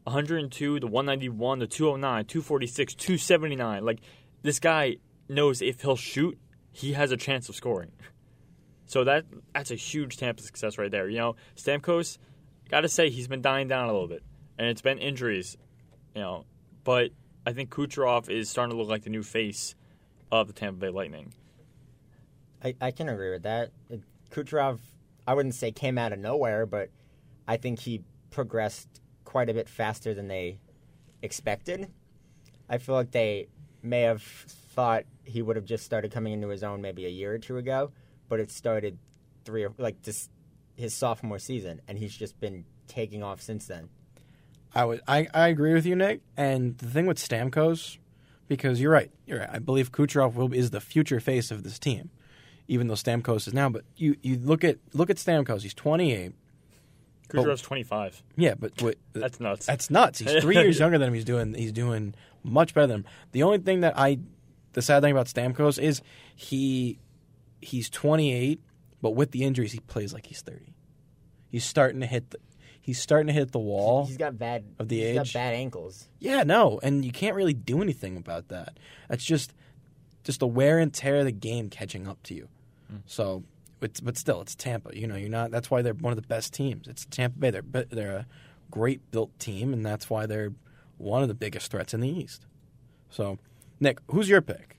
Speaker 2: 102 to 191 to 209, 246, 279. Like, this guy knows if he'll shoot, he has a chance of scoring. So that that's a huge Tampa success right there. You know, Stamkos, got to say he's been dying down a little bit, and it's been injuries. You know, but I think Kucherov is starting to look like the new face of the Tampa Bay Lightning.
Speaker 3: I, I can agree with that. Kucherov, I wouldn't say came out of nowhere, but I think he progressed quite a bit faster than they expected. I feel like they may have thought he would have just started coming into his own maybe a year or two ago, but it started three or like just his sophomore season, and he's just been taking off since then.
Speaker 1: I would I, I agree with you, Nick. And the thing with Stamkos, because you're right, you're right. I believe Kucherov will, is the future face of this team, even though Stamkos is now. But you, you look at look at Stamkos. He's 28.
Speaker 2: Kucherov's 25.
Speaker 1: Yeah, but what,
Speaker 2: That's nuts.
Speaker 1: That's nuts. He's three [laughs] years younger than him. He's doing he's doing much better than him. The only thing that I the sad thing about Stamkos is he he's 28, but with the injuries he plays like he's 30. He's starting to hit the he's starting to hit the wall.
Speaker 3: He's got bad
Speaker 1: Of the
Speaker 3: he's got bad ankles.
Speaker 1: Yeah, no, and you can't really do anything about that. That's just just the wear and tear of the game catching up to you. Mm. So, it's, but still, it's Tampa. You know, you're not. That's why they're one of the best teams. It's Tampa Bay. They're they're a great built team, and that's why they're one of the biggest threats in the East. So, Nick, who's your pick?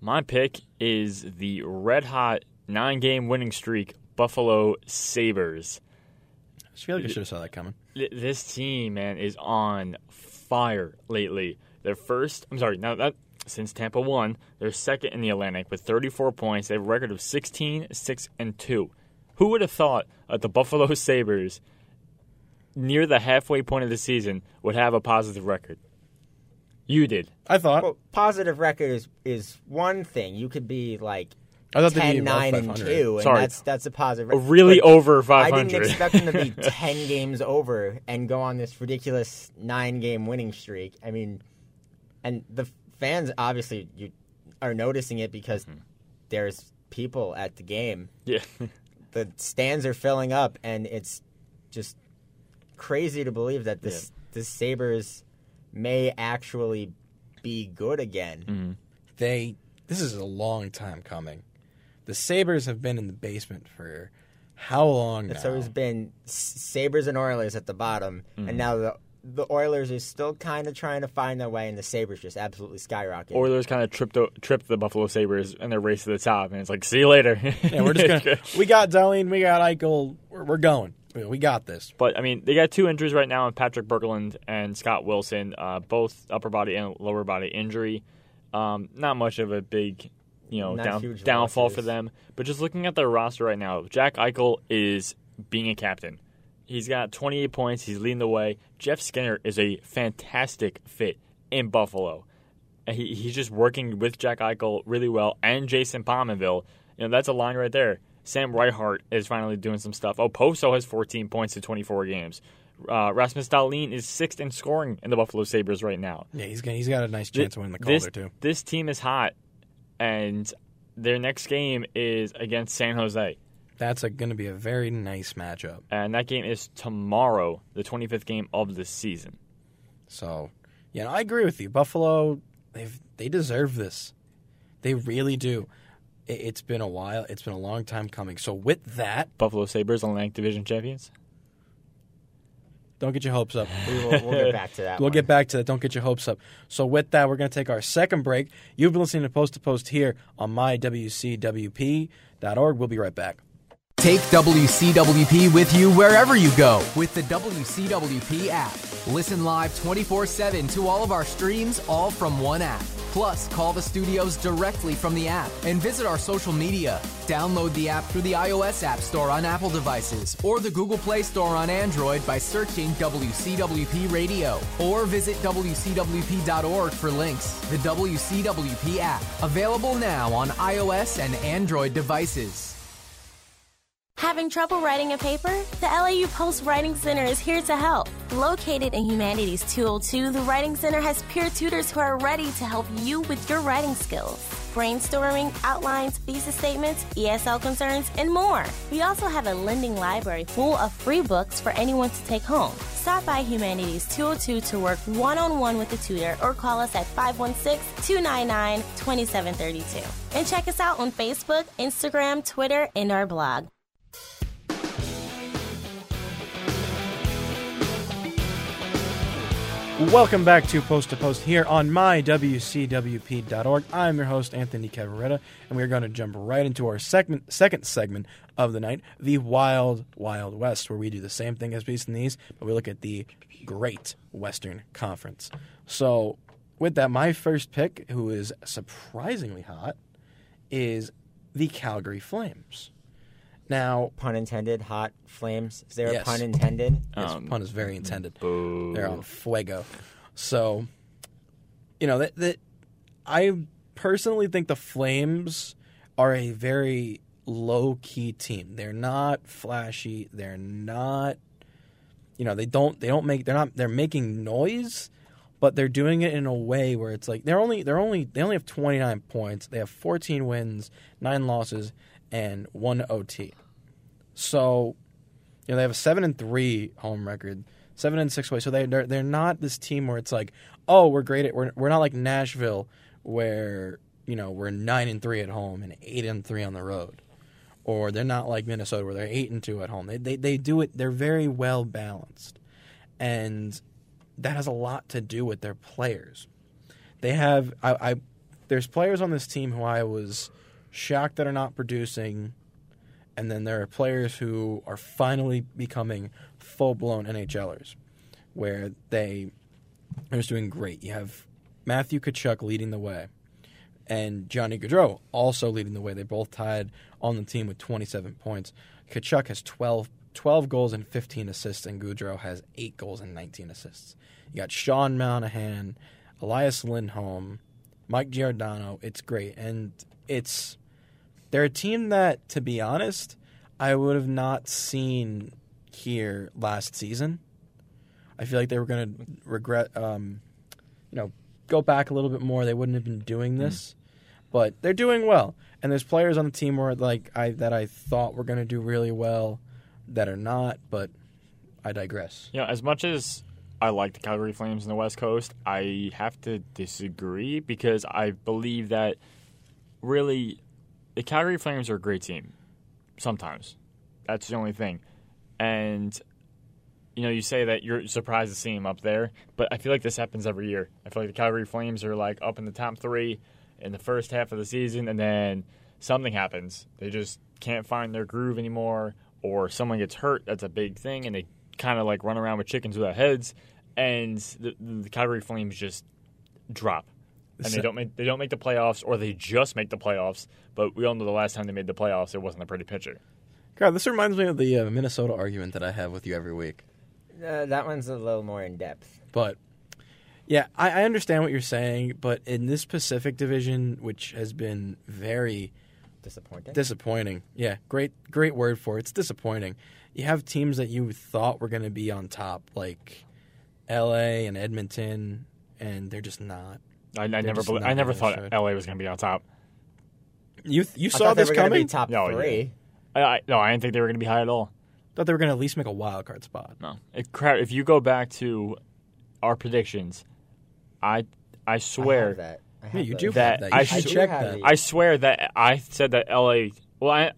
Speaker 2: My pick is the red hot nine game winning streak Buffalo Sabres.
Speaker 1: I feel like I should have saw that coming.
Speaker 2: This team, man, is on fire lately. Their first, I'm sorry, now that since Tampa won, they're second in the Atlantic with 34 points. They have a record of 16, 6, and 2. Who would have thought that the [laughs] Buffalo Sabres, near the halfway point of the season, would have a positive record? You did.
Speaker 1: I thought.
Speaker 3: Well, positive record is is one thing. You could be like
Speaker 1: I thought they'd
Speaker 3: 10, 9, and 2, and
Speaker 2: Sorry.
Speaker 3: that's that's a positive.
Speaker 2: A really
Speaker 3: but
Speaker 2: over
Speaker 3: I didn't [laughs] expect them to be 10 games over and go on this ridiculous nine game winning streak. I mean, and the fans obviously you are noticing it because
Speaker 2: Mm-hmm.
Speaker 3: there's people at the game.
Speaker 2: yeah. [laughs]
Speaker 3: The stands are filling up, and it's just crazy to believe that this the Sabres may actually be good again.
Speaker 2: Mm-hmm.
Speaker 1: they this is a long time coming. The Sabres have been in the basement for how long
Speaker 3: It's
Speaker 1: now?
Speaker 3: always been Sabres and Oilers at the bottom,
Speaker 2: Mm-hmm.
Speaker 3: and now the the Oilers are still kind of trying to find their way, and the Sabres just absolutely skyrocket.
Speaker 2: Oilers kind of tripped o- tripped the Buffalo Sabres in their race to the top, and it's like, see you later.
Speaker 1: yeah, we're just gonna. [laughs] we got Dahlin, we got Eichel. We're, we're going. We- We got this.
Speaker 2: But I mean, they got two injuries right now: in Patrick Berglund and Scott Wilson, uh, both upper body and lower body injury. Um, not much of a big you know down,
Speaker 3: huge
Speaker 2: downfall for them. But just looking at their roster right now, Jack Eichel is being a captain. He's got 28 points. He's leading the way. Jeff Skinner is a fantastic fit in Buffalo. And he, he's just working with Jack Eichel really well and Jason Pominville. You know, that's a line right there. Sam Reinhart is finally doing some stuff. Oh, Poso has 14 points in 24 games. Uh, Rasmus Dahlin is sixth in scoring in the Buffalo Sabres right now.
Speaker 1: Yeah, he's got, he's got a nice chance to win the
Speaker 2: this,
Speaker 1: Calder too.
Speaker 2: This team is hot, and their next game is against San Jose.
Speaker 1: That's going to be a very nice matchup.
Speaker 2: And that game is tomorrow, the 25th game of the season.
Speaker 1: So, yeah, no, I agree with you. Buffalo, they've they deserve this. They really do. It, it's been a while. It's been a long time coming. So, with that,
Speaker 2: Buffalo Sabres, Atlantic Division champions.
Speaker 1: don't get your hopes up.
Speaker 3: We will, we'll get back to that. [laughs]
Speaker 1: We'll
Speaker 3: one.
Speaker 1: get back to that. Don't get your hopes up. So, with that, we're going to take our second break. You've been listening to Post to Post here on mywcwp.org. We'll be right back.
Speaker 4: Take WCWP with you wherever you go with the WCWP app. Listen live 24 7 to all of our streams, all from one app. Plus, call the studios directly from the app and visit our social media. Download the app through the iOS App Store on Apple devices or the Google Play Store on Android by searching WCWP Radio or visit WCWP.org for links. The WCWP app, available now on iOS and Android devices.
Speaker 7: Having trouble writing a paper? The LIU Post Writing Center is here to help. Located in Humanities 202, the Writing Center has peer tutors who are ready to help you with your writing skills. Brainstorming, outlines, thesis statements, ESL concerns, and more. We also have a lending library full of free books for anyone to take home. Stop by Humanities 202 to work one on one with a tutor or call us at 516 299 2732. And check us out on Facebook, Instagram, Twitter, and our blog.
Speaker 1: Welcome back to Post to Post here on mywcwp.org. I'm your host, Anthony Cavaretta, and we're going to jump right into our segment, second segment of the night, the Wild Wild West, where we do the same thing as Beast in These, but we look at the Great Western Conference. So, with that, my first pick, who is surprisingly hot, is the Calgary Flames. Now,
Speaker 3: Pun intended. Hot flames. Is there
Speaker 1: Yes.
Speaker 3: a pun intended?
Speaker 1: this
Speaker 2: Um,
Speaker 1: pun is very intended.
Speaker 2: Boo.
Speaker 1: They're on fuego. So, you know that that I personally think the Flames are a very low key team. They're not flashy. They're not. You know they don't they don't make they're not they're making noise, but they're doing it in a way where it's like they're only they're only they only have 29 points. They have 14 wins, nine losses, and one OT. So you know they have a seven and three home record, seven and six away. So they they're, they're not this team where it's like, oh, we're great at we're we're not like Nashville where you know we're nine and three at home and eight and three on the road, or they're not like Minnesota where they're eight and two at home. They they they do it. They're very well balanced, and that has a lot to do with their players. They have I, I there's players on this team who I was shocked that are not producing and then there are players who are finally becoming full blown NHLers, where they are just doing great. You have Matthew Tkachuk leading the way, and Johnny Gaudreau also leading the way. They both tied on the team with 27 points. Tkachuk has 12, 12 goals and 15 assists, and Gaudreau has 8 goals and 19 assists. You got Sean Monahan, Elias Lindholm, Mike Giordano. It's great. And it's they're a team that, to be honest, I would have not seen here last season. I feel like they were going to regret, um, you know, go back a little bit more. They wouldn't have been doing this, but they're doing well. And there's players on the team where like I that I thought were going to do really well that are not. But I digress.
Speaker 2: You know, as much as I like the Calgary Flames in the West Coast, I have to disagree because I believe that really the Calgary Flames are a great team. Sometimes. That's the only thing. And you know, you say that you're surprised to see them up there, but I feel like this happens every year. I feel like the Calgary Flames are like up in the top three in the first half of the season, and then something happens. They just can't find their groove anymore, or someone gets hurt. That's a big thing, and they kind of like run around with chickens without heads, and the, the Calgary Flames just drop. And they don't make they don't make the playoffs, or they just make the playoffs. But we all know the last time they made the playoffs, it wasn't a pretty pitcher.
Speaker 1: God, this reminds me of the uh, Minnesota argument that I have with you every week.
Speaker 3: Uh, that one's a little more in depth.
Speaker 1: But yeah, I, I understand what you're saying, but in this Pacific division, which has been very
Speaker 3: Disappointing.
Speaker 1: disappointing, yeah, great great word for it. It's disappointing. You have teams that you thought were going to be on top, like L.A. and Edmonton, and they're just not.
Speaker 2: I, I never
Speaker 1: just
Speaker 2: bel
Speaker 1: not
Speaker 2: I never thought
Speaker 1: should.
Speaker 2: LA was going to be on top.
Speaker 1: You you
Speaker 3: I
Speaker 1: saw this coming?
Speaker 3: Be top
Speaker 2: yeah.
Speaker 3: three.
Speaker 2: I, I no, I didn't think they were going to be high at all.
Speaker 1: Thought they were going to at least make a wild card spot.
Speaker 2: No, if, if you go back to our predictions, I I
Speaker 3: I
Speaker 2: swear
Speaker 3: have that. I
Speaker 1: Yeah, you do
Speaker 2: That
Speaker 1: that.
Speaker 2: I
Speaker 1: You should
Speaker 2: should-
Speaker 1: check that.
Speaker 2: I swear that I said that LA. Well, I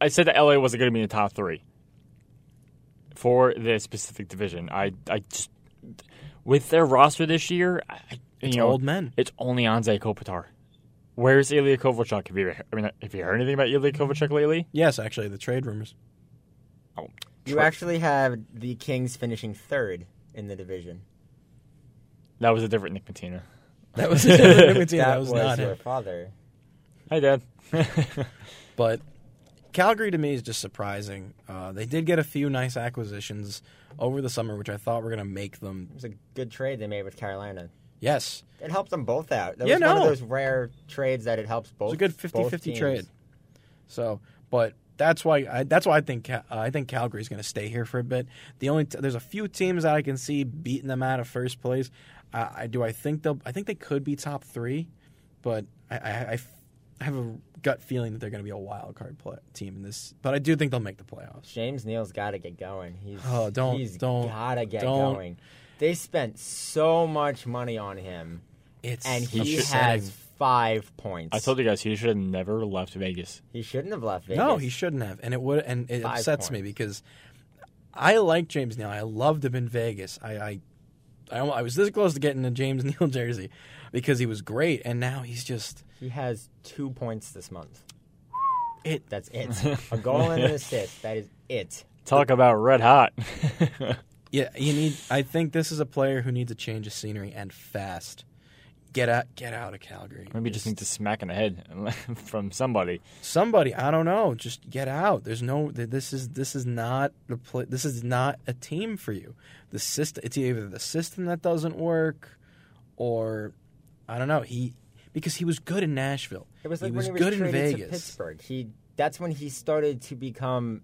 Speaker 2: I said that LA wasn't going to be in the top three for the specific division. I I just with their roster this year, I, you
Speaker 1: It's
Speaker 2: know,
Speaker 1: old men.
Speaker 2: It's only Anze Kopitar. Where's Ilya Kovalchuk? Have you I mean, have you heard anything about Ilya Kovalchuk lately?
Speaker 1: Yes, actually, the trade rumors.
Speaker 2: Oh,
Speaker 3: You actually have the Kings finishing third in the division.
Speaker 2: that was a different Nick Matina.
Speaker 1: That was a different [laughs] that was,
Speaker 3: that
Speaker 1: was
Speaker 3: was
Speaker 1: not
Speaker 3: your
Speaker 1: him.
Speaker 3: father.
Speaker 2: Hi, Dad. [laughs]
Speaker 1: But Calgary to me is just surprising. Uh, they did get a few nice acquisitions over the summer, which I thought were going to make them.
Speaker 3: It was a good trade they made with Carolina.
Speaker 1: Yes,
Speaker 3: It helped them both out. That
Speaker 1: Yeah,
Speaker 3: was one
Speaker 1: no.
Speaker 3: of those rare trades that it helps both.
Speaker 1: It's a good
Speaker 3: 50-50
Speaker 1: trade. So, but that's why I, that's why I think Ca- I think Calgary's going to stay here for a bit. The only t- there's a few teams that I can see beating them out of first place. Uh, I do I think they'll I think they could be top three, but I, I, I f- I have a gut feeling that they're going to be a wild card play, team in this. But I do think they'll make the playoffs.
Speaker 3: James Neal's got to get going. He's
Speaker 1: Oh, don't-
Speaker 3: he's
Speaker 1: don't-
Speaker 3: gotta get
Speaker 1: don't.
Speaker 3: going. They spent so much money on him,
Speaker 1: It's
Speaker 3: and he
Speaker 1: upsetting.
Speaker 3: has five points.
Speaker 2: I told you guys he should have never left Vegas.
Speaker 3: he shouldn't have left Vegas.
Speaker 1: No, he shouldn't have, and it would, and it
Speaker 3: Five
Speaker 1: upsets me
Speaker 3: points.
Speaker 1: because I like James Neal. I loved him in Vegas. I, I, I, almo- I was this close to getting a James [laughs] Neal jersey because he was great, and now he's just
Speaker 3: He has two points this month.
Speaker 1: it.
Speaker 3: That's it. [laughs] a goal and an assist. That is it.
Speaker 2: Talk about red hot. [laughs]
Speaker 1: Yeah, you need. I think this is a player who needs a change of scenery and fast. Get out, get out of Calgary.
Speaker 2: Maybe you just need to smack in the head from somebody.
Speaker 1: somebody. I don't know. Just get out. There's no. This is this is not the pla This is not a team for you. The system. It's either the system that doesn't work, or I don't know. He because he was good in Nashville.
Speaker 3: It was
Speaker 1: he was
Speaker 3: when he was
Speaker 1: good in
Speaker 3: traded to
Speaker 1: Vegas.
Speaker 3: Pittsburgh. He that's when he started to become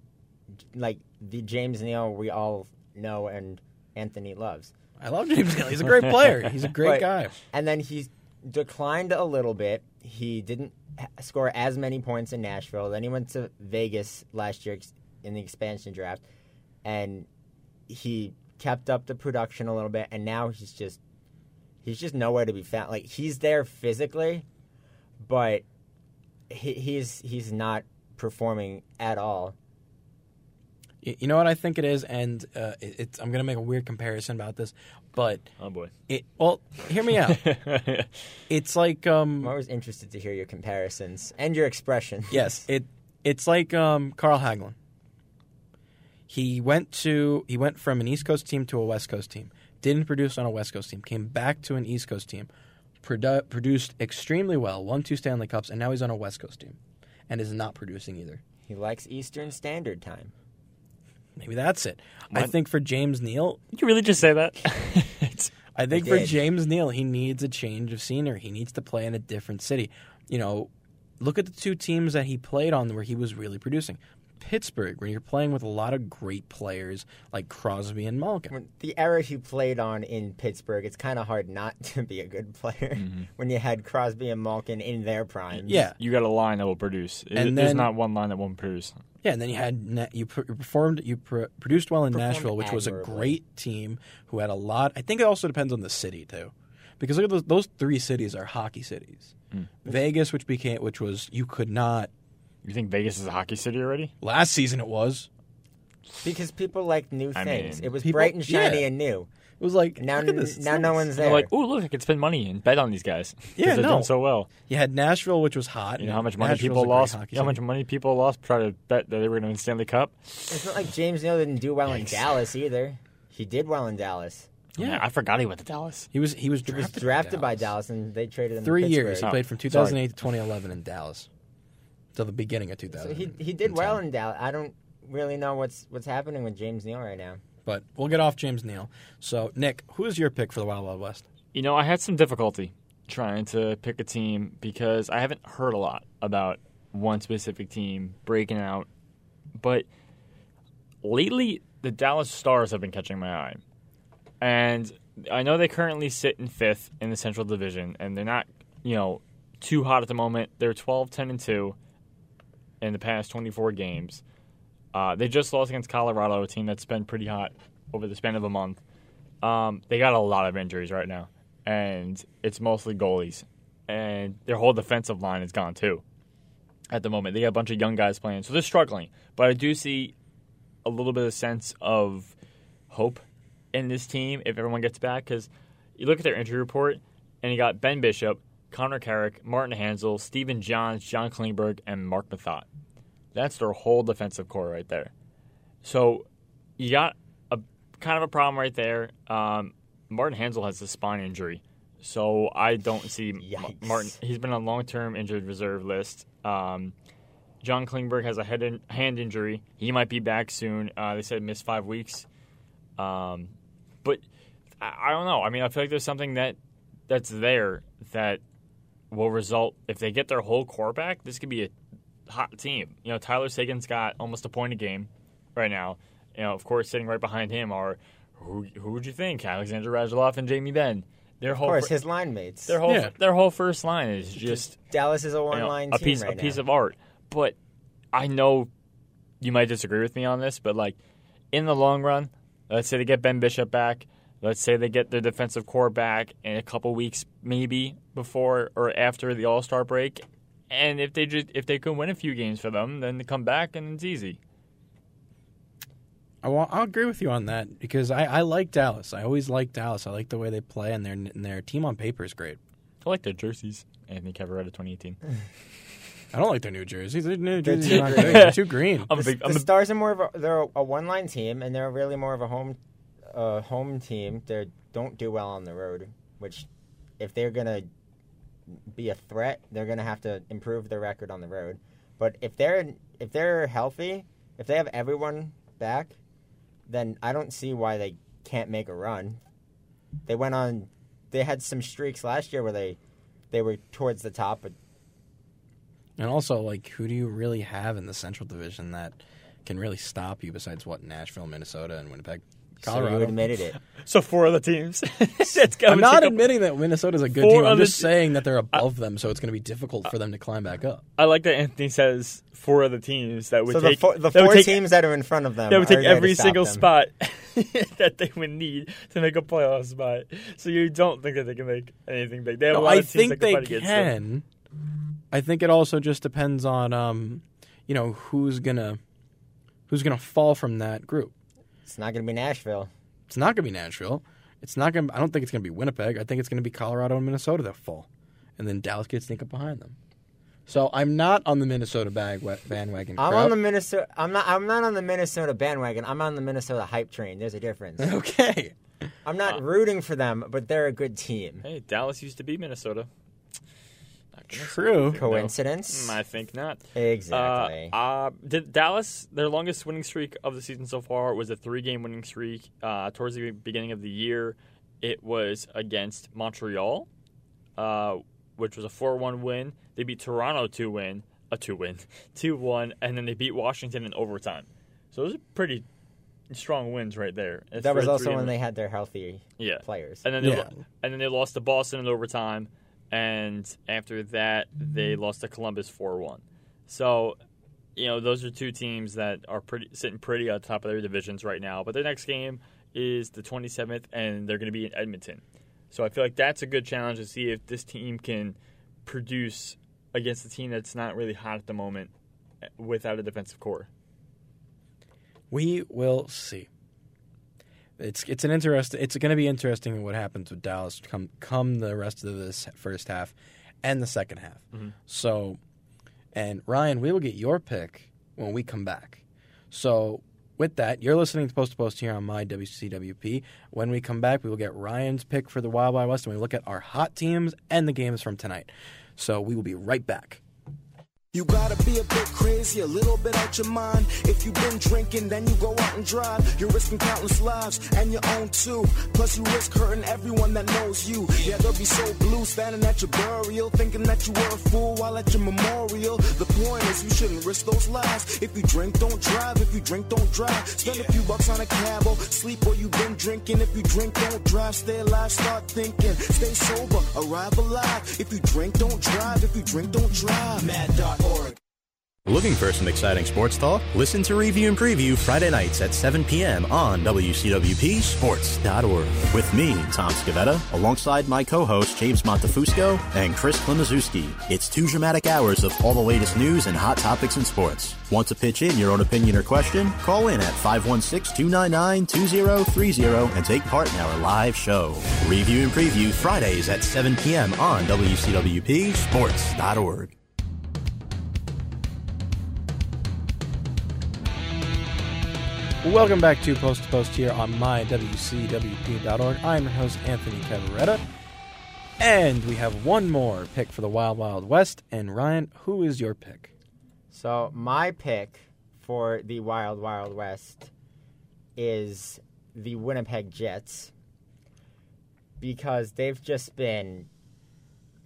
Speaker 3: like the James Neal we all know and Anthony loves.
Speaker 1: I love James Neal. He's a great player. He's a great [laughs]
Speaker 3: Right.
Speaker 1: guy.
Speaker 3: And then he declined a little bit. He didn't score as many points in Nashville. Then he went to Vegas last year in the expansion draft, and he kept up the production a little bit. And now he's just he's just nowhere to be found. Like he's there physically, but he, he's he's not performing at all.
Speaker 1: Y- You know what I think it is, and uh, it, it's, I'm going to make a weird comparison about this, but
Speaker 2: Oh boy.
Speaker 1: it. Well, hear me out. [laughs] it's like um,
Speaker 3: I'm always interested to hear your comparisons and your expression.
Speaker 1: Yes, it it's like um, Carl Hagelin. He went to he went from an East Coast team to a West Coast team. Didn't produce on a West Coast team. Came back to an East Coast team. Produ- produced extremely well. Won two Stanley Cups, and now he's on a West Coast team, and is not producing either.
Speaker 3: He likes Eastern Standard Time.
Speaker 1: Maybe that's it. I think for James Neal,
Speaker 2: Did you really just say that? [laughs]
Speaker 1: I think for. James Neal, he needs a change of scenery. He needs to play in a different city. You know, look at the two teams that he played on where he was really producing. Pittsburgh, where you're playing with a lot of great players like Crosby and Malkin.
Speaker 3: The era he played on in Pittsburgh, it's kind of hard not [laughs] to be a good player mm-hmm. when you had Crosby and Malkin in their primes.
Speaker 1: Yeah,
Speaker 2: you got a line that will produce.
Speaker 1: And
Speaker 2: There's
Speaker 1: then-
Speaker 2: not one line that won't produce.
Speaker 1: Yeah, and then you had you, performed you produced well in
Speaker 3: Performed
Speaker 1: Nashville, which was a great team who had a lot. I think it also depends on the city too, because look at those those three cities are hockey cities. Hmm. Vegas, which became which was you could not
Speaker 2: You think Vegas is a hockey city already?
Speaker 1: last season. It was
Speaker 3: because people like new
Speaker 2: I
Speaker 3: things.
Speaker 2: mean,
Speaker 3: it was
Speaker 1: people-
Speaker 3: bright and shiny
Speaker 1: yeah.
Speaker 3: and new.
Speaker 1: It was like
Speaker 3: Now,
Speaker 1: look at this.
Speaker 3: Now no one's there.
Speaker 2: like, oh look, I could spend money and bet on these guys. [laughs] 'Cause
Speaker 1: Yeah,
Speaker 2: they're
Speaker 1: no.
Speaker 2: doing so well.
Speaker 1: You had Nashville, which was hot.
Speaker 2: You know how much money
Speaker 1: Nashville's
Speaker 2: people
Speaker 1: a great
Speaker 2: lost.
Speaker 1: hockey
Speaker 2: You know how much
Speaker 1: city.
Speaker 2: money people lost try to bet that they were going to win Stanley Cup.
Speaker 3: it's not like James Neal didn't do well in Dallas either. He did well in Dallas.
Speaker 2: Oh, yeah, I forgot he went to Dallas.
Speaker 1: He was he was
Speaker 3: He was
Speaker 1: drafted,
Speaker 3: drafted by
Speaker 1: Dallas.
Speaker 3: Dallas, and they traded him.
Speaker 1: Three
Speaker 3: to
Speaker 1: years. He
Speaker 3: Pittsburgh.
Speaker 1: played from 2008 to 2011 in Dallas. Till the beginning of 2000.
Speaker 3: So he he did well in Dallas. I don't really know what's what's happening with James Neal right now.
Speaker 1: But we'll get off James Neal. So, Nick, who is your pick for the Wild Wild West?
Speaker 2: You know, I had some difficulty trying to pick a team because I haven't heard a lot about one specific team breaking out. But lately, the Dallas Stars have been catching my eye. And I know they currently sit in fifth in the Central Division, and they're not, you know, too hot at the moment. They're 12, 10, and 2 in the past 24 games. Uh, they just lost against Colorado, a team that's been pretty hot over the span of a month. Um, they got a lot of injuries right now, and it's mostly goalies. And their whole defensive line is gone too. At the moment, they got a bunch of young guys playing, so they're struggling. But I do see a little bit of sense of hope in this team if everyone gets back. Because you look at their injury report, and you got Ben Bishop, Connor Carrick, Martin Hanzal, Stephen Johns, John Klingberg, and Marc Methot. That's their whole defensive core right there. So you got a kind of a problem right there. Um, Martin Hanzal has a spine injury, so I don't see
Speaker 3: Yikes.
Speaker 2: Martin. He's been on long-term injured reserve list. Um, John Klingberg has a head in, hand injury. He might be back soon. Uh, they said missed five weeks. Um, but I, I don't know. I mean, I feel like there's something that that's there that will result if they get their whole core back. This could be a hot team. You know, Tyler Seguin's got almost a point a game right now. You know, of course, sitting right behind him are who? Who would you think? Alexander Radulov and Jamie Benn. Their
Speaker 3: Of
Speaker 2: whole
Speaker 3: course,
Speaker 2: fir-
Speaker 3: his line mates.
Speaker 2: their whole
Speaker 1: Yeah.
Speaker 2: their whole first line is just
Speaker 3: Dallas is a
Speaker 2: you
Speaker 3: one
Speaker 2: know,
Speaker 3: line
Speaker 2: a piece
Speaker 3: right
Speaker 2: a piece of art. But I know you might disagree with me on this, but like in the long run, let's say they get Ben Bishop back. Let's say they get their defensive core back in a couple weeks, maybe before or after the All Star break. And if they just if they can win a few games for them, then they come back and it's easy.
Speaker 1: I will, I'll agree with you on that because I, I like Dallas. I always like Dallas. I like the way they play, and their and their team on paper is great.
Speaker 2: I like their jerseys. Anthony Cavaretta, 2018. [laughs]
Speaker 1: I don't like their new jerseys. Their new
Speaker 3: They're
Speaker 1: jerseys
Speaker 3: too
Speaker 1: aren't
Speaker 3: green.
Speaker 1: They're too green.
Speaker 2: I'm
Speaker 3: The,
Speaker 2: big. I'm a,
Speaker 3: Stars are more of a they're a one line team, and they're really more of a home uh, home team. They don't do well on the road, which if they're gonna be a threat, they're gonna have to improve their record on the road. But if they're if they're healthy, if they have everyone back, then I don't see why they can't make a run. They went on, they had some streaks last year where they they were towards the top, but
Speaker 1: And also, like, who do you really have in the Central Division that can really stop you besides what Nashville, Minnesota, and Winnipeg,
Speaker 3: so
Speaker 1: Colorado?
Speaker 3: you admitted it. [laughs]
Speaker 2: so four of the teams. [laughs] It's
Speaker 1: I'm not admitting that Minnesota's a good
Speaker 2: Four
Speaker 1: team. I'm just
Speaker 2: t-
Speaker 1: saying that they're above them, so it's going to be difficult for them to climb back up.
Speaker 2: I like that Anthony says four of the teams that would
Speaker 3: So the
Speaker 2: take
Speaker 3: four, the
Speaker 2: that
Speaker 3: four
Speaker 2: take-
Speaker 3: teams that are in front of them
Speaker 2: that would take
Speaker 3: there
Speaker 2: every single
Speaker 3: them.
Speaker 2: spot [laughs] that they would need to make a playoff spot. So you don't think that they can make anything big? They have a lot
Speaker 1: I
Speaker 2: of teams
Speaker 1: think
Speaker 2: that can
Speaker 1: they
Speaker 2: fight against them.
Speaker 1: can. I think it also just depends on, um, you know, who's gonna who's gonna fall from that group.
Speaker 3: It's not going to be Nashville.
Speaker 1: It's not gonna be Nashville. It's not gonna. I don't think it's gonna be Winnipeg. I think it's gonna be Colorado and Minnesota that fall, and then Dallas gets sneak up behind them. So I'm not on the Minnesota bag bandwagon.
Speaker 3: I'm
Speaker 1: crowd.
Speaker 3: on the Minnesota. I'm not. I'm not on the Minnesota bandwagon. I'm on the Minnesota hype train. There's a difference. [laughs]
Speaker 1: Okay.
Speaker 3: I'm not uh, rooting for them, but they're a good team.
Speaker 2: Hey, Dallas used to be Minnesota. Not gonna say
Speaker 1: True.
Speaker 3: Coincidence?
Speaker 2: Mm, I think not.
Speaker 3: Exactly.
Speaker 2: Uh, uh, did Dallas, their longest winning streak of the season so far was a three-game winning streak. Uh, towards the beginning of the year, it was against Montreal, uh, which was a four-one win. They beat Toronto two win, a two win, [laughs] two one, and then they beat Washington in overtime. So those are pretty strong wins right there. It's
Speaker 3: that was also when they had their healthy
Speaker 2: yeah
Speaker 3: players.
Speaker 2: and then they
Speaker 1: Yeah.
Speaker 2: lo- and then they lost to Boston in overtime, and after that they lost to Columbus four one. So, you know, those are two teams that are pretty sitting pretty on top of their divisions right now. But their next game is the 27th, and they're going to be in Edmonton. So I feel like that's a good challenge to see if this team can produce against a team that's not really hot at the moment eh, without a defensive core.
Speaker 1: We will see. It's it's an interest. It's going to be interesting what happens with Dallas come come the rest of this first half and the second half. Mm-hmm. So, and Ryan, we will get your pick when we come back. So, with that, you're listening to Post to Post here on my WCWP. When we come back, we will get Ryan's pick for the Wild Wild West, and we look at our hot teams and the games from tonight. So we will be right back.
Speaker 8: You gotta be a bit crazy, a little bit out your mind. If you've been drinking, then you go out and drive. You're risking countless lives and your own too. Plus, you risk hurting everyone that knows you. Yeah, they'll be so blue standing at your burial, thinking that you were a fool while at your memorial. The point is, you shouldn't risk those lives. If you drink, don't drive. If you drink, don't drive. Spend a few bucks on a cab or sleep where you've been drinking. If you drink, don't drive. Stay alive, start thinking. Stay sober, arrive alive. If you drink, don't drive. If you drink, don't drive.
Speaker 9: Looking for some exciting sports talk? Listen to Review and Preview Friday nights at 7 p.m. on WCWPSports.org. With me, Tom Scavetta, alongside my co-host James Montefusco and Chris Klimaszewski. It's two dramatic hours of all the latest news and hot topics in sports. Want to pitch in your own opinion or question? Call in at 516-299-2030 and take part in our live show. Review and Preview Fridays at 7 p.m. on WCWPSports.org.
Speaker 1: Welcome back to Post to Post here on mywcwp.org. I'm your host, Anthony Cavaretta. And we have one more pick for the Wild Wild West. And Ryan, who is your pick?
Speaker 3: So my pick for the Wild Wild West is the Winnipeg Jets because they've just been,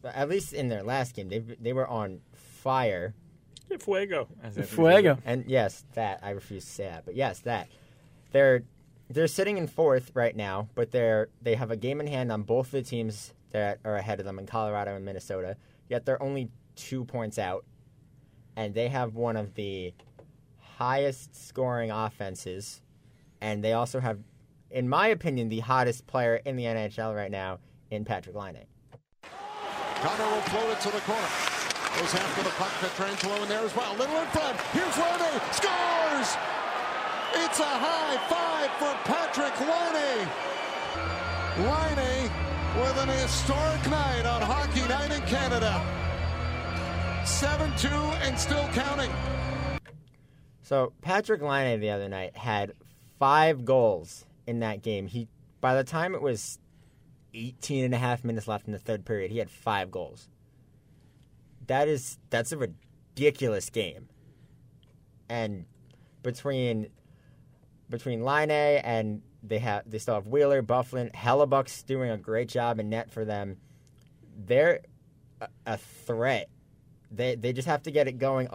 Speaker 3: at least in their last game, they they were on fire.
Speaker 2: Fuego. as
Speaker 1: Fuego.
Speaker 2: said.
Speaker 3: And yes, that I refuse to say that, but yes, that they're they're sitting in fourth right now, but they're they have a game in hand on both of the teams that are ahead of them in Colorado and Minnesota. Yet they're only two points out, and they have one of the highest scoring offenses, and they also have, in my opinion, the hottest player in the NHL right now in Patrick Laine.
Speaker 10: Connor will float it to the corner. Goes after the puck. Pietrangelo in there as well. Little in front. Here's Roney. Scores! It's a high five for Patrick Laine. Laine with an historic night on Hockey Night in Canada. 7-2 and still counting.
Speaker 3: So Patrick Laine the other night had five goals in that game. He by the time it was 18 and a half minutes left in the third period, he had five goals. That is that's a ridiculous game. And between between Laine and they have they still have Wheeler, Byfuglien, Hellebuyck's doing a great job in net for them. They're a, threat. They they just have to get it going,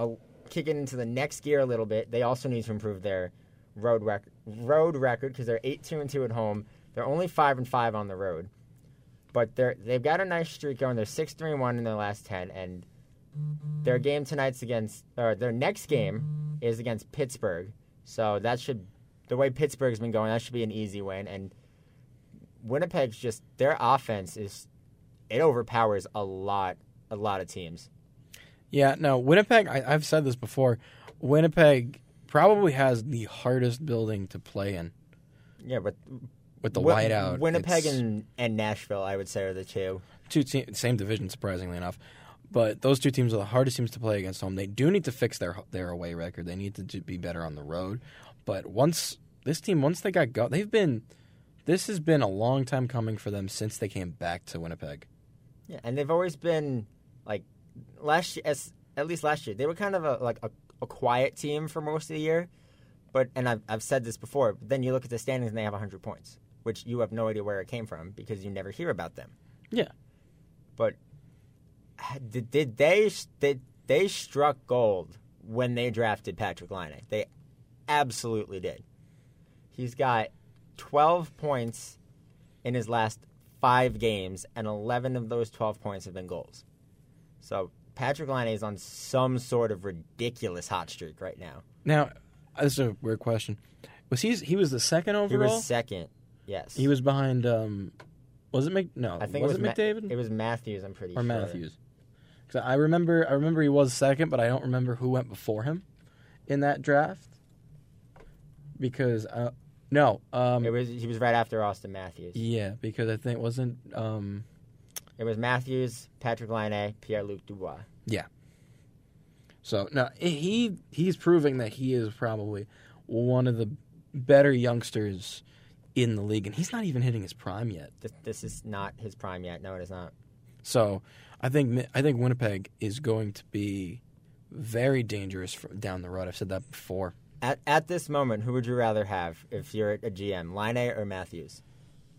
Speaker 3: kick it into the next gear a little bit. They also need to improve their road record road record because they're eight two and two at home. They're only five and five on the road, but they're they've got a nice streak going. They're six three and one in their last ten, and their game tonight's against or their next game is against Pittsburgh. So that should the way Pittsburgh's been going, that should be an easy win. And Winnipeg's just their offense is it overpowers a lot a lot of teams.
Speaker 1: Yeah, no, Winnipeg, I, I've said this before. Winnipeg probably has the hardest building to play in
Speaker 3: Yeah, but
Speaker 1: with the whiteout.
Speaker 3: Winnipeg and, and Nashville, I would say, are the two.
Speaker 1: two te- same division, surprisingly enough. But those two teams are the hardest teams to play against home. They do need to fix their their away record. They need to be better on the road. But once this team, once they got go, they've been. This has been a long time coming for them since they came back to Winnipeg.
Speaker 3: Yeah, and they've always been like last year, as at least last year, they were kind of a like a, a quiet team for most of the year. But and I've I've said this before. But then you look at the standings and they have hundred points, which you have no idea where it came from because you never hear about them.
Speaker 1: Yeah,
Speaker 3: But did, did they did they struck gold when they drafted Patrick Laine? They absolutely did. He's got 12 points in his last 5 games and 11 of those 12 points have been goals. So Patrick Laine is on some sort of ridiculous hot streak right now.
Speaker 1: Now, this is a weird question. Was he? He was the second
Speaker 3: He
Speaker 1: overall.
Speaker 3: was second. Yes.
Speaker 1: He was behind. Um, was it Mc? No,
Speaker 3: I think
Speaker 1: was
Speaker 3: it was
Speaker 1: it McDavid
Speaker 3: Ma- it was Matthews, I'm pretty
Speaker 1: or
Speaker 3: sure.
Speaker 1: Or Matthews? 'Cause I remember. I remember he was second, but I don't remember who went before him in that draft. Because uh, no, um,
Speaker 3: It was he was right after Auston Matthews.
Speaker 1: yeah, because I think it wasn't. Um,
Speaker 3: It was Matthews, Patrick Laine, Pierre-Luc Dubois. Yeah.
Speaker 1: So no, he he's proving that he is probably one of the better youngsters in the league, and he's not even hitting his prime yet.
Speaker 3: This, this is not his prime yet. No, it is not.
Speaker 1: So I think I think Winnipeg is going to be very dangerous for, down the road. I've said that before.
Speaker 3: At at this moment, who would you rather have if you're a GM, Laine or Matthews?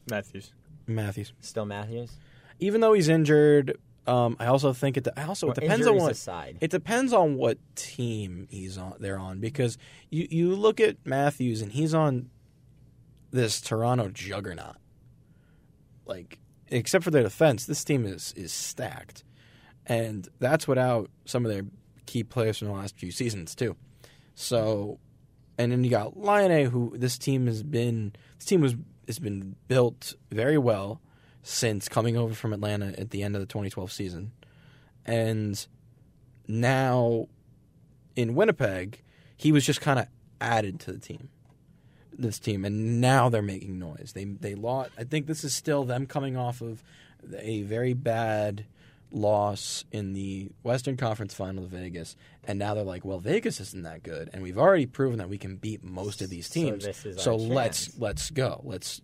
Speaker 2: Matthews.
Speaker 1: Matthews,
Speaker 3: Still Matthews.
Speaker 1: even though he's injured, um, I also think it. I also
Speaker 3: Well,
Speaker 1: it depends on what
Speaker 3: aside.
Speaker 1: it depends on what team he's on. They're on because you you look at Matthews and he's on this Toronto juggernaut. Like except for their defense, this team is is stacked, and that's without some of their key players from the last few seasons too. So, and then you got Laine who this team has been. This team was has been built very well since coming over from Atlanta at the end of the 2012 season, and now in Winnipeg, he was just kind of added to the team. This team, and now they're making noise. They they lost. I think this is still them coming off of a very bad loss in the Western Conference Final to Vegas, and now they're like, well, Vegas isn't that good, and we've already proven that we can beat most of these
Speaker 3: So
Speaker 1: teams.
Speaker 3: this is
Speaker 1: So
Speaker 3: our
Speaker 1: let's
Speaker 3: chance.
Speaker 1: let's go. Let's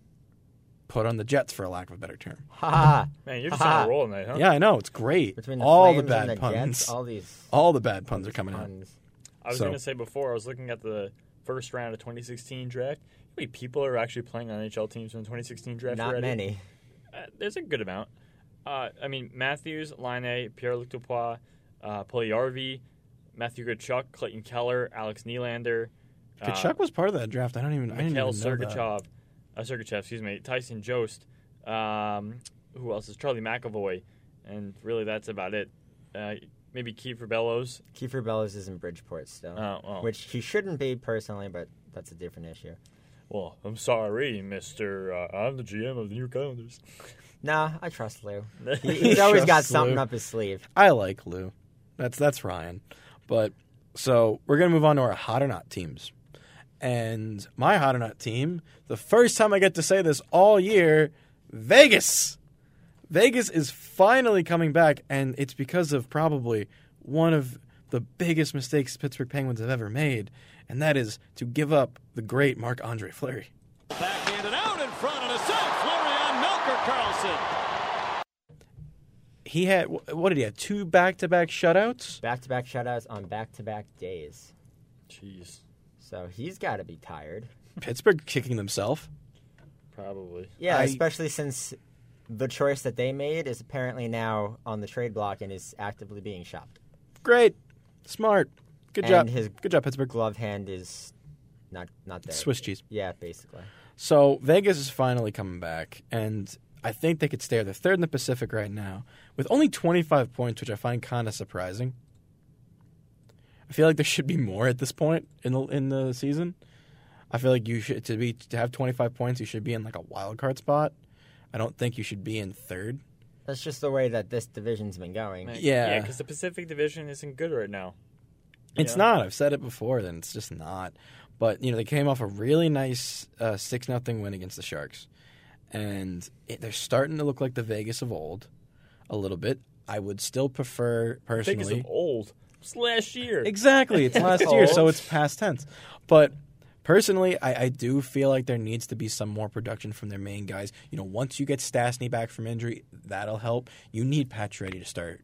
Speaker 1: put on the Jets for a lack of a better term.
Speaker 3: Ha ha.
Speaker 2: Man, you're just
Speaker 3: Ha-ha.
Speaker 2: on a roll tonight, huh?
Speaker 1: Yeah, I know it's great.
Speaker 3: Between the
Speaker 1: all the bad
Speaker 3: and the
Speaker 1: puns,
Speaker 3: Jets, all these
Speaker 1: all the bad puns are coming out.
Speaker 2: I was
Speaker 1: So-
Speaker 2: going to say before, I was looking at the first round of 2016 draft. How many people are actually playing on NHL teams from the 2016 draft
Speaker 3: Not
Speaker 2: already?
Speaker 3: many.
Speaker 2: Uh, there's a good amount. Uh, I mean, Matthews, Laine, Pierre-Luc Dubois, uh, Puljujärvi, Matthew Tkachuk, Clayton Keller, Alex Nylander. uh,
Speaker 1: Tkachuk was part of that draft. I don't even. I didn't
Speaker 2: Mikhail
Speaker 1: even know that.
Speaker 2: Sergachev, uh, Sergachev, excuse me, Tyson Jost. Um, who else is Charlie McAvoy? And really, that's about it. Maybe Kiefer Bellows.
Speaker 3: Kiefer Bellows is in Bridgeport still,
Speaker 2: Oh, well.
Speaker 3: which he shouldn't be personally, but that's a different issue.
Speaker 2: Well, I'm sorry, Mister. Uh, I'm the GM of the New York Islanders.
Speaker 3: Nah, I trust Lou. [laughs] He, he's always got something
Speaker 1: Lou.
Speaker 3: up his sleeve.
Speaker 1: I like Lou. That's that's Ryan. But so we're gonna move on to our hot or not teams. And my hot or not team, the first time I get to say this all year, Vegas. Vegas is finally coming back, and it's because of probably one of the biggest mistakes Pittsburgh Penguins have ever made, and that is to give up the great Marc Andre Fleury.
Speaker 6: Backhanded out in front and a save. Fleury on Melker Karlsson.
Speaker 1: He had what did he have? Two back-to-back shutouts.
Speaker 3: Back-to-back shutouts on back-to-back days.
Speaker 2: Jeez,
Speaker 3: So he's got to be tired.
Speaker 1: Pittsburgh kicking themselves.
Speaker 2: probably.
Speaker 3: Yeah,
Speaker 1: I-
Speaker 3: especially since the choice that they made is apparently now on the trade block and is actively being shopped.
Speaker 1: Great, smart, good
Speaker 3: And
Speaker 1: job.
Speaker 3: his
Speaker 1: good job, Pittsburgh.
Speaker 3: Glove hand is not not there.
Speaker 1: Swiss cheese.
Speaker 3: Yeah, basically.
Speaker 1: So Vegas is finally coming back, and I think they could stay. They're third in the Pacific right now with only 25 points, which I find kind of surprising. I feel like there should be more at this point in the in the season. I feel like you should to be to have 25 points, you should be in like a wild card spot. I don't think you should be in third.
Speaker 3: That's just the way that this division's been going.
Speaker 1: Yeah.
Speaker 2: yeah, because the Pacific Division isn't good right now.
Speaker 1: It's
Speaker 2: Yeah.
Speaker 1: not. I've said it before. Then it's just not. But you know, they came off a really nice uh, six nothing win against the Sharks, and it, they're starting to look like the Vegas of old, a little bit. I would still prefer personally
Speaker 2: Vegas
Speaker 1: personally.
Speaker 2: of old. It's last year.
Speaker 1: Exactly, it's [laughs] last year, so it's past tense. But personally, I, I do feel like there needs to be some more production from their main guys. You know, once you get Stastny back from injury, that'll help. You need Pacioretty to start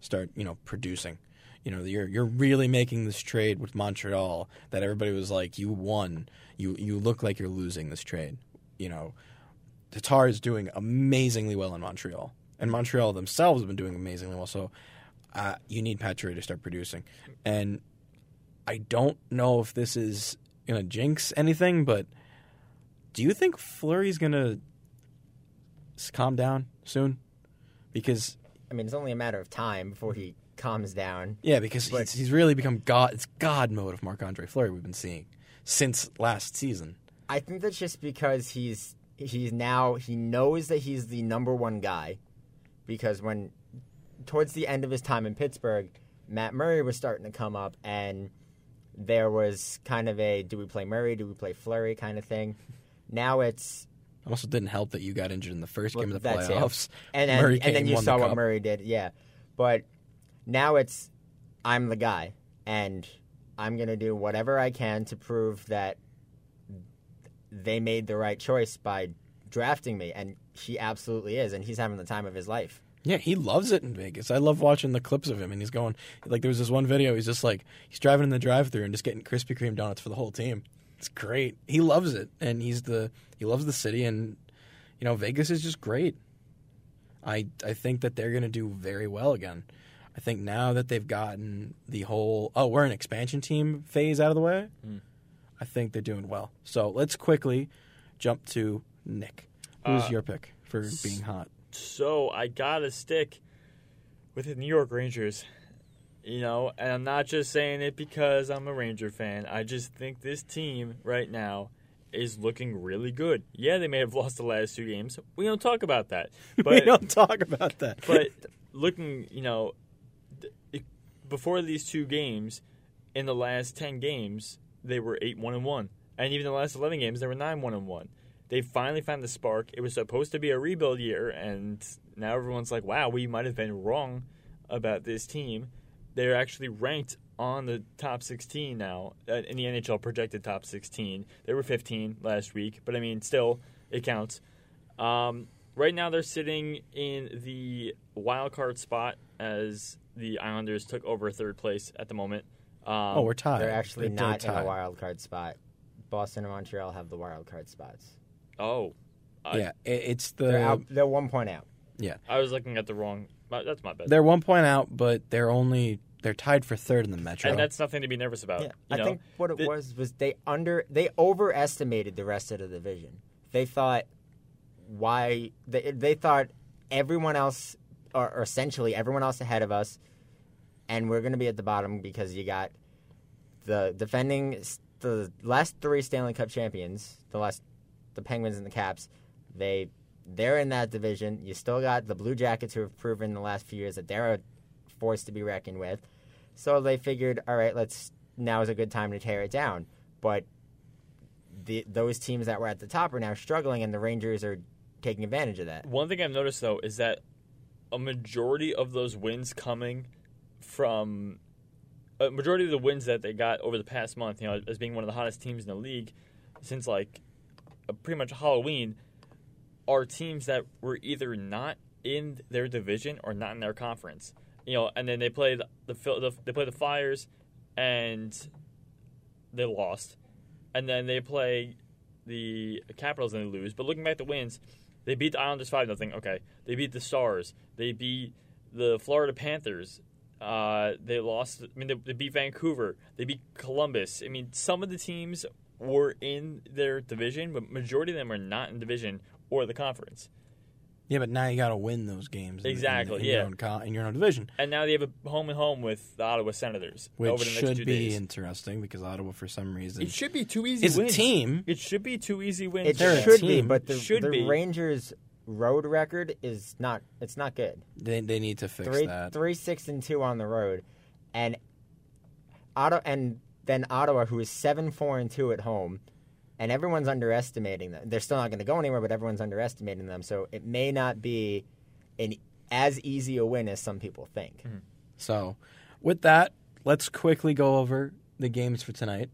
Speaker 1: start you know producing. You know, you're you're really making this trade with Montreal that everybody was like, you won. You you look like you're losing this trade. You know, Tatar is doing amazingly well in Montreal, and Montreal themselves have been doing amazingly well. So uh, you need Pacioretty to start producing, and I don't know if this is gonna jinx anything, but do you think Fleury's gonna calm down soon? Because
Speaker 3: I mean, it's only a matter of time before he calms down.
Speaker 1: yeah, because
Speaker 3: But-
Speaker 1: he's, he's really become god. It's god mode of Marc Andre Fleury we've been seeing since last season.
Speaker 3: I think that's just because he's he's now he knows that he's the number one guy because when towards the end of his time in Pittsburgh, Matt Murray was starting to come up and there was kind of a do we play Murray, do we play Fleury kind of thing. Now it's
Speaker 1: It also didn't help that you got injured in the first game of the playoffs.
Speaker 3: And then,
Speaker 1: Murray
Speaker 3: and then you saw
Speaker 1: the
Speaker 3: what. Murray did, yeah. But now it's I'm the guy, and I'm gonna do whatever I can to prove that they made the right choice by drafting me, and he absolutely is, and he's having the time of his life.
Speaker 1: Yeah, he loves it in Vegas. I love watching the clips of him, and he's going like there was this one video. He's just like he's driving in the drive-through and just getting Krispy Kreme donuts for the whole team. It's great. He loves it, and he's the he loves the city, and you know Vegas is just great. I I think that they're going to do very well again. I think now that they've gotten the whole oh we're an expansion team phase out of the way, I think they're doing well. So let's quickly jump to Nick. Who's
Speaker 2: Uh,
Speaker 1: your pick for being hot?
Speaker 2: So I gotta stick with the New York Rangers. You know, and I'm not just saying it because I'm a Ranger fan. I just think this team right now is looking really good. Yeah, they may have lost the last two games. We don't talk about that. [laughs] But
Speaker 1: we don't talk about that.
Speaker 2: but [laughs] looking, you know, before these two games, in the last ten games, they were eight one and one, and even the last eleven games, they were nine one and one. They finally found the spark. It was supposed to be a rebuild year, and now everyone's like, "Wow, we might have been wrong about this team." They're actually ranked on the top 16 now uh, in the NHL projected top 16. They were 15 last week, but I mean, still, it counts. Um, right now, they're sitting in the wild card spot as the Islanders took over third place at the moment. Um,
Speaker 1: oh, we're tied.
Speaker 3: They're actually
Speaker 1: They're
Speaker 3: not in
Speaker 1: tied.
Speaker 3: a wild card spot. Boston and Montreal have the wild card spots.
Speaker 2: Oh, I,
Speaker 1: yeah, it, it's the
Speaker 3: They're out. They're one point out.
Speaker 1: yeah.
Speaker 2: I was looking at the wrong. my- That's my bad.
Speaker 1: They're one point out, but they're only they're tied for third in the Metro.
Speaker 2: and that's nothing to be nervous about.
Speaker 3: Yeah,
Speaker 2: you
Speaker 3: I
Speaker 2: know?
Speaker 3: think what it
Speaker 2: The-
Speaker 3: was was they under they overestimated the rest of the division. They thought why they they thought everyone else or, or essentially everyone else ahead of us, and we're going to be at the bottom because you got the defending the last three Stanley Cup champions, the last the Penguins and the Caps. They they're in that division. You still got the Blue Jackets who have proven in the last few years that they're a force to be reckoned with. So they figured, all right, let's now is a good time to tear it down. But the, those teams that were at the top are now struggling, and the Rangers are taking advantage of that.
Speaker 2: One thing I've noticed though is that a majority of those wins coming from a majority of the wins that they got over the past month, you know, as being one of the hottest teams in the league since like pretty much Halloween, are teams that were either not in their division or not in their conference. You know, and then they play the, the, they play the Flyers, and they lost, and then they play the Capitals and they lose. But looking back at the wins, they beat the Islanders five nothing. Okay, they beat the Stars. They beat the Florida Panthers. Uh, they lost. I mean, they, they beat Vancouver. They beat Columbus. I mean, some of the teams were in their division, but majority of them are not in division or the conference.
Speaker 1: yeah, but now you got to win those games. in- in-
Speaker 2: Exactly,
Speaker 1: in,
Speaker 2: yeah.
Speaker 1: Your own co- in your own division,
Speaker 2: And now they have a home and home with the Ottawa Senators
Speaker 1: which
Speaker 2: over the next
Speaker 1: should
Speaker 2: two
Speaker 1: be
Speaker 2: days.
Speaker 1: interesting because Ottawa, for some reason,
Speaker 2: It should be two easy
Speaker 1: is a team.
Speaker 2: It should be two easy wins.
Speaker 3: It
Speaker 1: They're
Speaker 3: should be, but the,
Speaker 2: Should
Speaker 3: the
Speaker 2: be.
Speaker 3: Rangers' road record is not. It's not good.
Speaker 1: They they need to fix
Speaker 3: Three,
Speaker 1: that.
Speaker 3: three, six, and two on the road, and Ottawa, and then Ottawa, who is seven, four, and two at home, and everyone's underestimating them. They're still not going to go anywhere, but everyone's underestimating them. So it may not be an as easy a win as some people think. Mm-hmm.
Speaker 1: So, with that, let's quickly go over the games for tonight.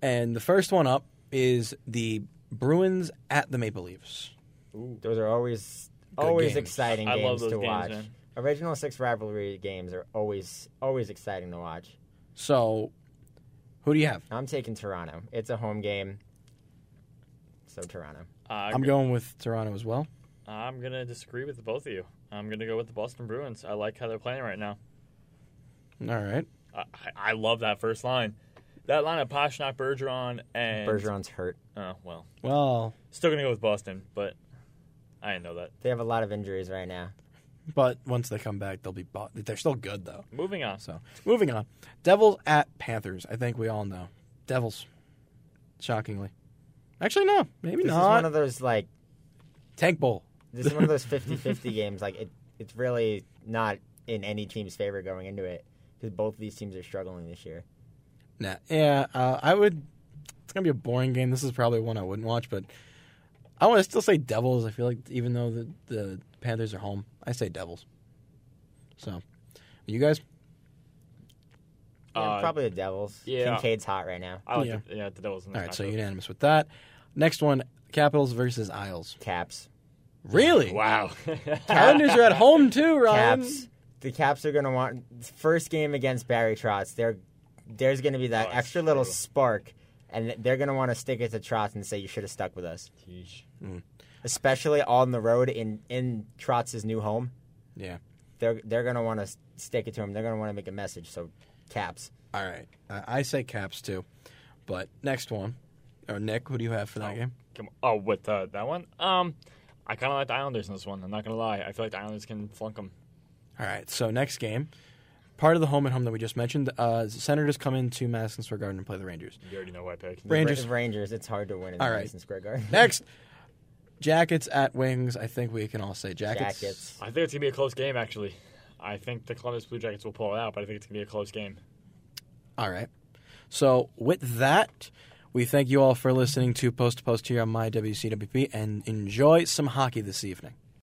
Speaker 1: And the first one up is the Bruins at the Maple Leafs.
Speaker 3: Those are always
Speaker 1: Good
Speaker 3: always
Speaker 1: games.
Speaker 3: exciting
Speaker 2: I
Speaker 3: games
Speaker 2: love those
Speaker 3: to
Speaker 2: games,
Speaker 3: watch.
Speaker 2: man.
Speaker 3: Original six rivalry games are always always exciting to watch.
Speaker 1: So, who do you have?
Speaker 3: I'm taking Toronto. It's a home game, so Toronto.
Speaker 2: Uh,
Speaker 1: I'm going with Toronto as well.
Speaker 2: I'm gonna disagree with the both of you. I'm gonna go with the Boston Bruins. I like how they're playing right now.
Speaker 1: All right.
Speaker 2: I, I I love that first line. That line of Pastrnak, Bergeron, and
Speaker 3: Bergeron's hurt.
Speaker 2: Oh well,
Speaker 1: Well,
Speaker 2: still gonna go with Boston, but I didn't know that.
Speaker 3: They have a lot of injuries right now.
Speaker 1: But once they come back, they'll be. Bought. They're still good though.
Speaker 2: Moving on.
Speaker 1: So, moving on. Devils at Panthers. I think we all know. Devils. Shockingly. Actually, no. Maybe
Speaker 3: This
Speaker 1: not.
Speaker 3: is one of those like
Speaker 1: Tank Bowl.
Speaker 3: this is one of those [laughs] 50-50 games. Like it, it's really not in any team's favor going into it because both of these teams are struggling this year.
Speaker 1: Nah. Yeah, uh, I would. It's gonna be a boring game. This is probably one I wouldn't watch, but I want to still say Devils. I feel like even though the the Panthers are home, I say Devils. So, you guys,
Speaker 3: Yeah,
Speaker 2: Uh,
Speaker 3: probably the Devils.
Speaker 2: yeah.
Speaker 3: Kinkaid's hot right now.
Speaker 2: I like
Speaker 1: Yeah.
Speaker 2: the, yeah, the Devils. in
Speaker 1: All
Speaker 2: this
Speaker 1: right, so
Speaker 2: matchup.
Speaker 1: unanimous with that. Next one: Capitals versus Isles.
Speaker 3: Caps.
Speaker 1: Really?
Speaker 2: Wow. [laughs]
Speaker 1: Islanders are at home too, Ryan.
Speaker 3: Caps. The Caps are going to want first game against Barry Trotz. They're, there's going to be that
Speaker 2: Oh,
Speaker 3: extra little spark, and they're going to want to stick it to Trotz and say you should have stuck with us, especially on the road in in Trotz's new home.
Speaker 1: Yeah.
Speaker 3: They're they're going to want to stick it to him. They're going to want to make a message. So, Caps.
Speaker 1: All right. I I say Caps too. But next one, or Nick, who do you have for that game?
Speaker 2: Come on. Oh, with uh, that one? Um, I kind of like the Islanders in this one. I'm not going to lie. I feel like the Islanders can flunk them.
Speaker 1: All right. So next game, part of the home and home that we just mentioned, uh, Senators come into Madison Square Garden and play the Rangers.
Speaker 2: You already know who I picked.
Speaker 1: Rangers.
Speaker 3: Rangers. It's hard to win in
Speaker 1: All
Speaker 3: the
Speaker 1: right.
Speaker 3: Madison Square Garden.
Speaker 1: Next, [laughs] Jackets at Wings. I think we can all say Jackets.
Speaker 3: Jackets.
Speaker 2: I think it's going to be a close game, actually. I think the Columbus Blue Jackets will pull it out, but I think it's going to be a close game.
Speaker 1: All right. So with that, we thank you all for listening to Post to Post here on my WCWP and enjoy some hockey this evening.